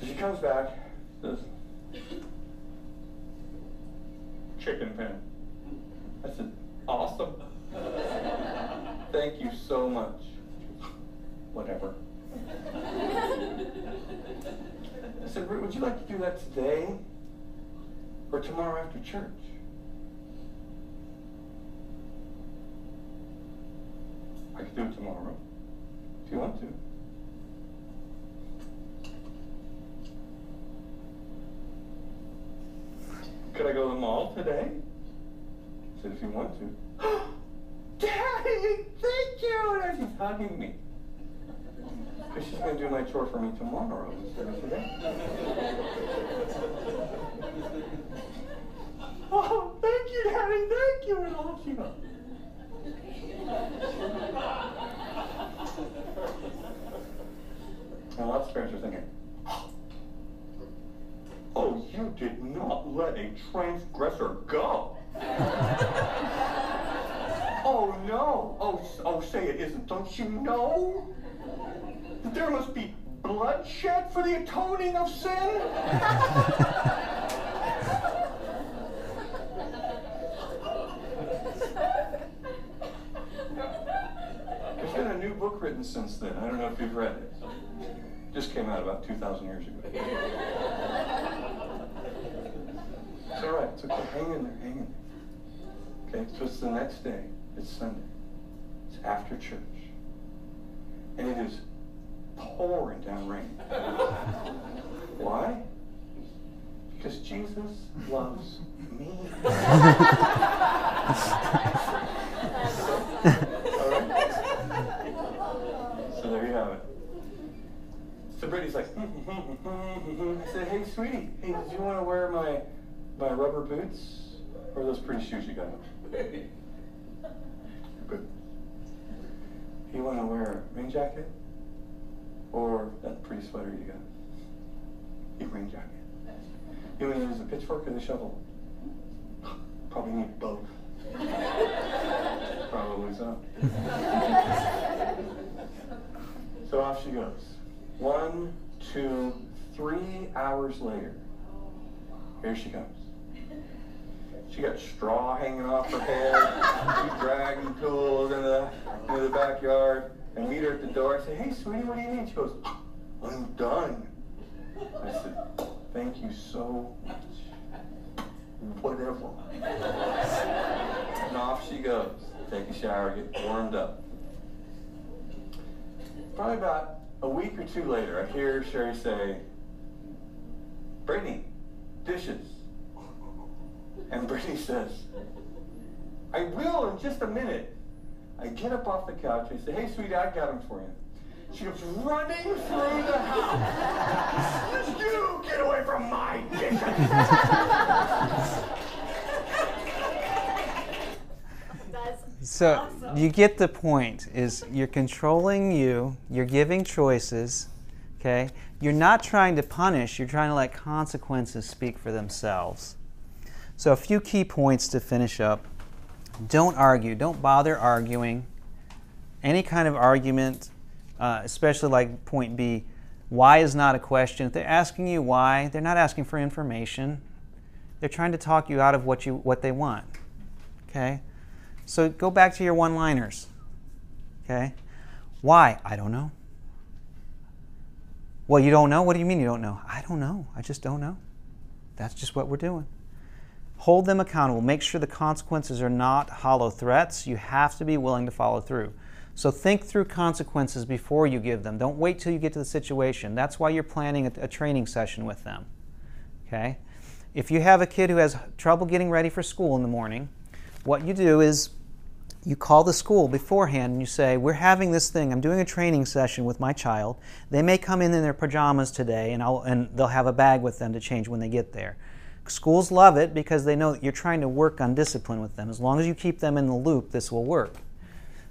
Speaker 3: so she comes back, says, chicken pen. I said, awesome. Thank you so much. Whatever. I said, "Ruth, would you like to do that today or tomorrow after church? I could do it tomorrow if you want to. Could I go to the mall today? I said, if you want to. Daddy, thank you! And she's hugging me. Because she's going to do my chore for me tomorrow instead of today. oh, thank you, Daddy, thank you! And off she goes. And lots of parents are thinking, oh, you did not let a transgressor go. oh, no. Oh, oh, say it isn't. Don't you know? that There must be bloodshed for the atoning of sin. There's been a new book written since then. I don't know if you've read it. Just came out about 2,000 years ago. It's all right. It's okay. Hang in there. Hang in there. Okay, so it's the next day. It's Sunday. It's after church. And it is pouring down rain. Why? Because Jesus loves me. Mm-hmm, mm-hmm. I said, hey, sweetie, hey, did you want to wear my my rubber boots or those pretty shoes you got? Good. You want to wear a rain jacket or that pretty sweater you got? Your rain jacket. You want to use a pitchfork or the shovel? Probably need both. Probably so. So off she goes. One, two, three hours later, here she comes. She got straw hanging off her head. She's dragging tools into the, into the backyard. And meet her at the door. I say, hey, sweetie, what do you need? She goes, I'm done. I said, thank you so much. Whatever. And off she goes. Take a shower, get warmed up. Probably about a week or two later, I hear Sherry say, Brittany, dishes. And Brittany says, I will in just a minute. I get up off the couch. I say, hey, sweetie, I got them for you. She comes running through the house. you get away from my
Speaker 2: That's
Speaker 1: So
Speaker 2: awesome.
Speaker 1: you get the point is you're controlling you, you're giving choices, okay? You're not trying to punish, you're trying to let consequences speak for themselves. So a few key points to finish up. Don't argue, don't bother arguing. Any kind of argument, uh, especially like point B, why is not a question. If they're asking you why, they're not asking for information. They're trying to talk you out of what you what they want. Okay? So go back to your one liners. Okay? Why? I don't know. Well, you don't know? What do you mean you don't know? I don't know. I just don't know. That's just what we're doing. Hold them accountable. Make sure the consequences are not hollow threats. You have to be willing to follow through. So think through consequences before you give them. Don't wait till you get to the situation. That's why you're planning a, a training session with them. Okay? If you have a kid who has trouble getting ready for school in the morning, what you do is you call the school beforehand and you say, We're having this thing. I'm doing a training session with my child. They may come in in their pajamas today, and, I'll, and they'll have a bag with them to change when they get there. Schools love it because they know that you're trying to work on discipline with them. As long as you keep them in the loop, this will work.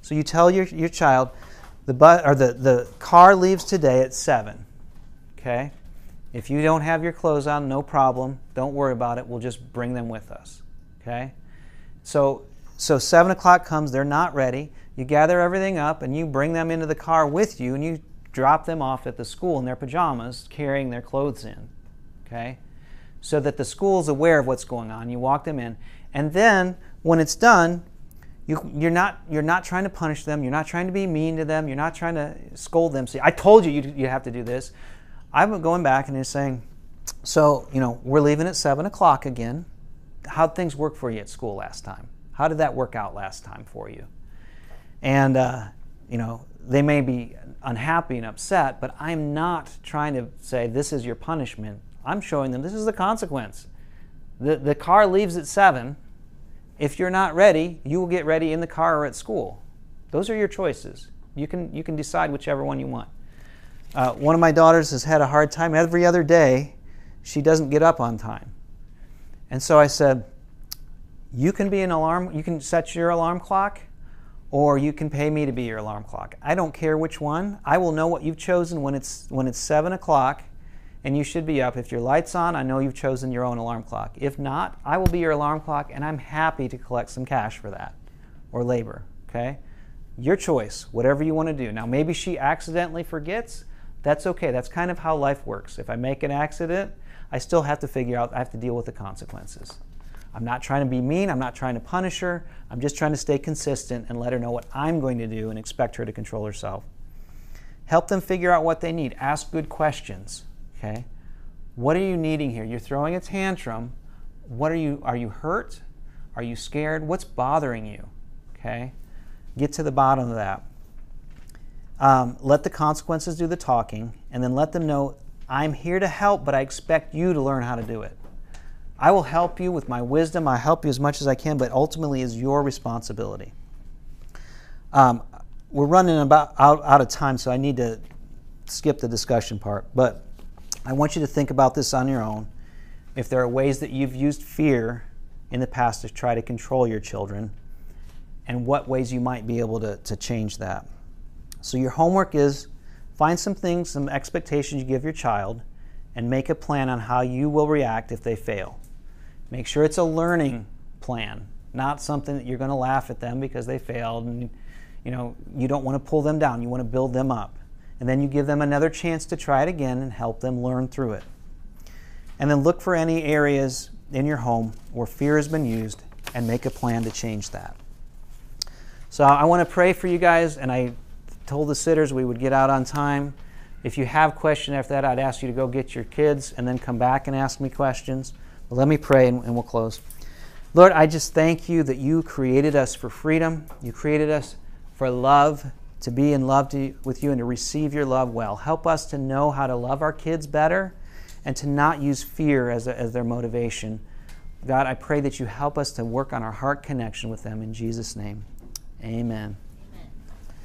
Speaker 1: So you tell your, your child, the, bu- or the, the car leaves today at 7. Okay? If you don't have your clothes on, no problem. Don't worry about it. We'll just bring them with us. Okay? So, so 7 o'clock comes, they're not ready. You gather everything up and you bring them into the car with you and you drop them off at the school in their pajamas, carrying their clothes in. Okay? so that the school's aware of what's going on. You walk them in, and then when it's done, you, are not you're not trying to punish them. You're not trying to be mean to them. You're not trying to scold them. See, I told you you, you have to do this. I'm going back and just saying, so you know we're leaving at seven o'clock again. How'd things work for you at school last time? How did that work out last time for you? And uh, you know they may be unhappy and upset, but I'm not trying to say this is your punishment I'm showing them this is the consequence. The, the car leaves at 7. If you're not ready, you will get ready in the car or at school. Those are your choices. You can, you can decide whichever one you want. Uh, one of my daughters has had a hard time every other day. She doesn't get up on time. And so I said, You can be an alarm, you can set your alarm clock, or you can pay me to be your alarm clock. I don't care which one. I will know what you've chosen when it's, when it's 7 o'clock and you should be up. If your light's on, I know you've chosen your own alarm clock. If not, I will be your alarm clock and I'm happy to collect some cash for that or labor, okay? Your choice, whatever you want to do. Now, maybe she accidentally forgets. That's okay. That's kind of how life works. If I make an accident, I still have to figure out, I have to deal with the consequences. I'm not trying to be mean. I'm not trying to punish her. I'm just trying to stay consistent and let her know what I'm going to do and expect her to control herself. Help them figure out what they need. Ask good questions. Okay? What are you needing here? You're throwing a tantrum. What are you are you hurt? Are you scared? What's bothering you? Okay? Get to the bottom of that. Um, let the consequences do the talking, and then let them know I'm here to help, but I expect you to learn how to do it. I will help you with my wisdom. I help you as much as I can, but ultimately is your responsibility. Um, we're running about out, out of time, so I need to skip the discussion part. But I want you to think about this on your own. If there are ways that you've used fear in the past to try to control your children, and what ways you might be able to, to change that. So, your homework is find some things, some expectations you give your child, and make a plan on how you will react if they fail. Make sure it's a learning hmm. plan, not something that you're going to laugh at them because they failed and you know you don't want to pull them down you want to build them up and then you give them another chance to try it again and help them learn through it. And then look for any areas in your home where fear has been used and make a plan to change that. So I want to pray for you guys, and I told the sitters we would get out on time. If you have questions after that, I'd ask you to go get your kids and then come back and ask me questions. Let me pray and, and we'll close. Lord, I just thank you that you created us for freedom. You created us for love to be in love to, with you and to receive your love well. Help us to know how to love our kids better and to not use fear as, a, as their motivation. God, I pray that you help us to work on our heart connection with them in Jesus' name. Amen.